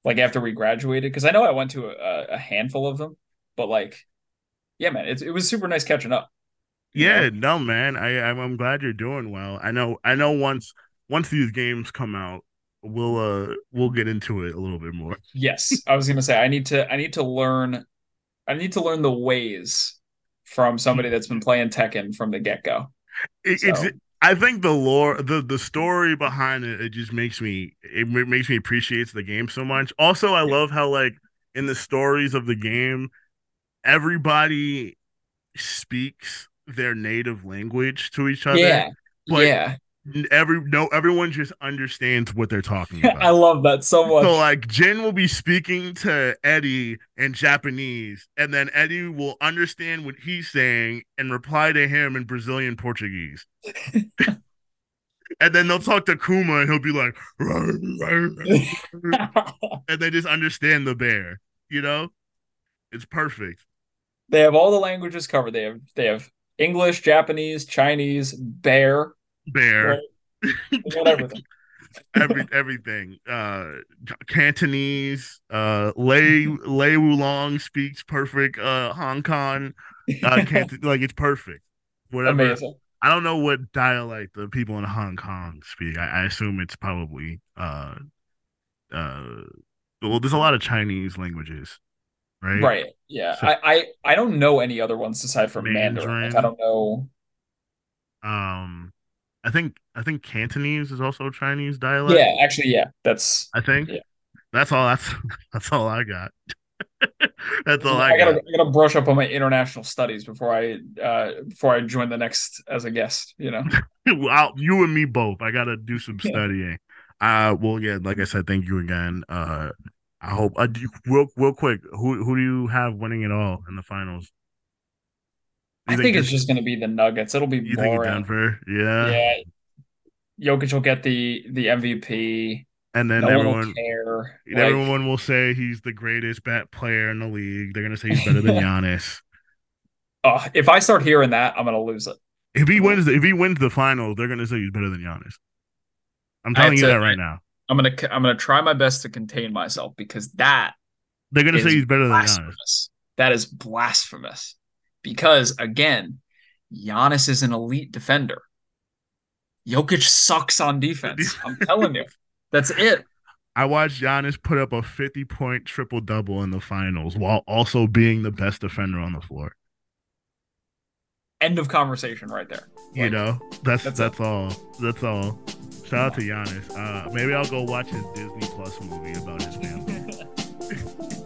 like after we graduated because I know I went to a, a handful of them, but like yeah, man, it, it was super nice catching up. Yeah, no, man. I I'm, I'm glad you're doing well. I know I know once once these games come out, we'll uh we'll get into it a little bit more. Yes, I was gonna say I need to I need to learn I need to learn the ways from somebody that's been playing Tekken from the get go. It, So- It's I think the lore, the the story behind it, it just makes me it ma- makes me appreciate the game so much. Also, I love how like in the stories of the game, everybody speaks their native language to each other. Yeah, but yeah, every no everyone just understands what they're talking about. I love that so much. So like Jin will be speaking to Eddy in Japanese, and then Eddy will understand what he's saying and reply to him in Brazilian Portuguese. and then they'll talk to Kuma, and he'll be like, and they just understand the bear. You know, it's perfect. they have all the languages covered. They have they have English, Japanese, Chinese, bear, Bear, whatever. every everything. Uh, Cantonese. Uh, Lei Lei Wulong speaks perfect. Uh, Hong Kong. Uh, Canton, like it's perfect. Whatever. Amazing. I don't know what dialect the people in Hong Kong speak. I, I assume it's probably uh uh well there's a lot of Chinese languages, right? Right. Yeah. So- I, I I don't know any other ones aside from Mandarin. Mandarin. Like, I don't know. Um I think I think Cantonese is also a Chinese dialect. Yeah, actually, yeah. That's I think. Yeah. That's all that's that's all I got. that's all I, I gotta got. I gotta brush up on my international studies before I uh before I join the next as a guest, you know. Well, you and me both. I gotta do some Yeah. studying. Uh well yeah, like I said, thank you again. Uh I hope uh, do you- real real quick, who who do you have winning it all in the finals? I You think it's just gonna be the Nuggets. It'll be You think it's. Denver? Yeah. Yeah. Jokic will get the the MVP. And then no everyone will. Like, everyone will say he's the greatest bat player in the league. They're gonna say he's better than Giannis. oh, if I start hearing that, I'm gonna lose it. If he wins the, if he wins the finals, they're gonna say he's better than Giannis. I'm telling you to- that right now. I'm gonna I'm gonna try my best to contain myself because that They're gonna say he's better than Giannis. That is blasphemous. Because again, Giannis is an elite defender. Jokic sucks on defense. I'm telling you. That's it. I watched Giannis put up a 50 point triple double in the finals while also being the best defender on the floor. End of conversation right there. You know, that's that's that's, all. That's all. Shout out to Giannis. Uh, maybe I'll go watch his Disney Plus movie about his family.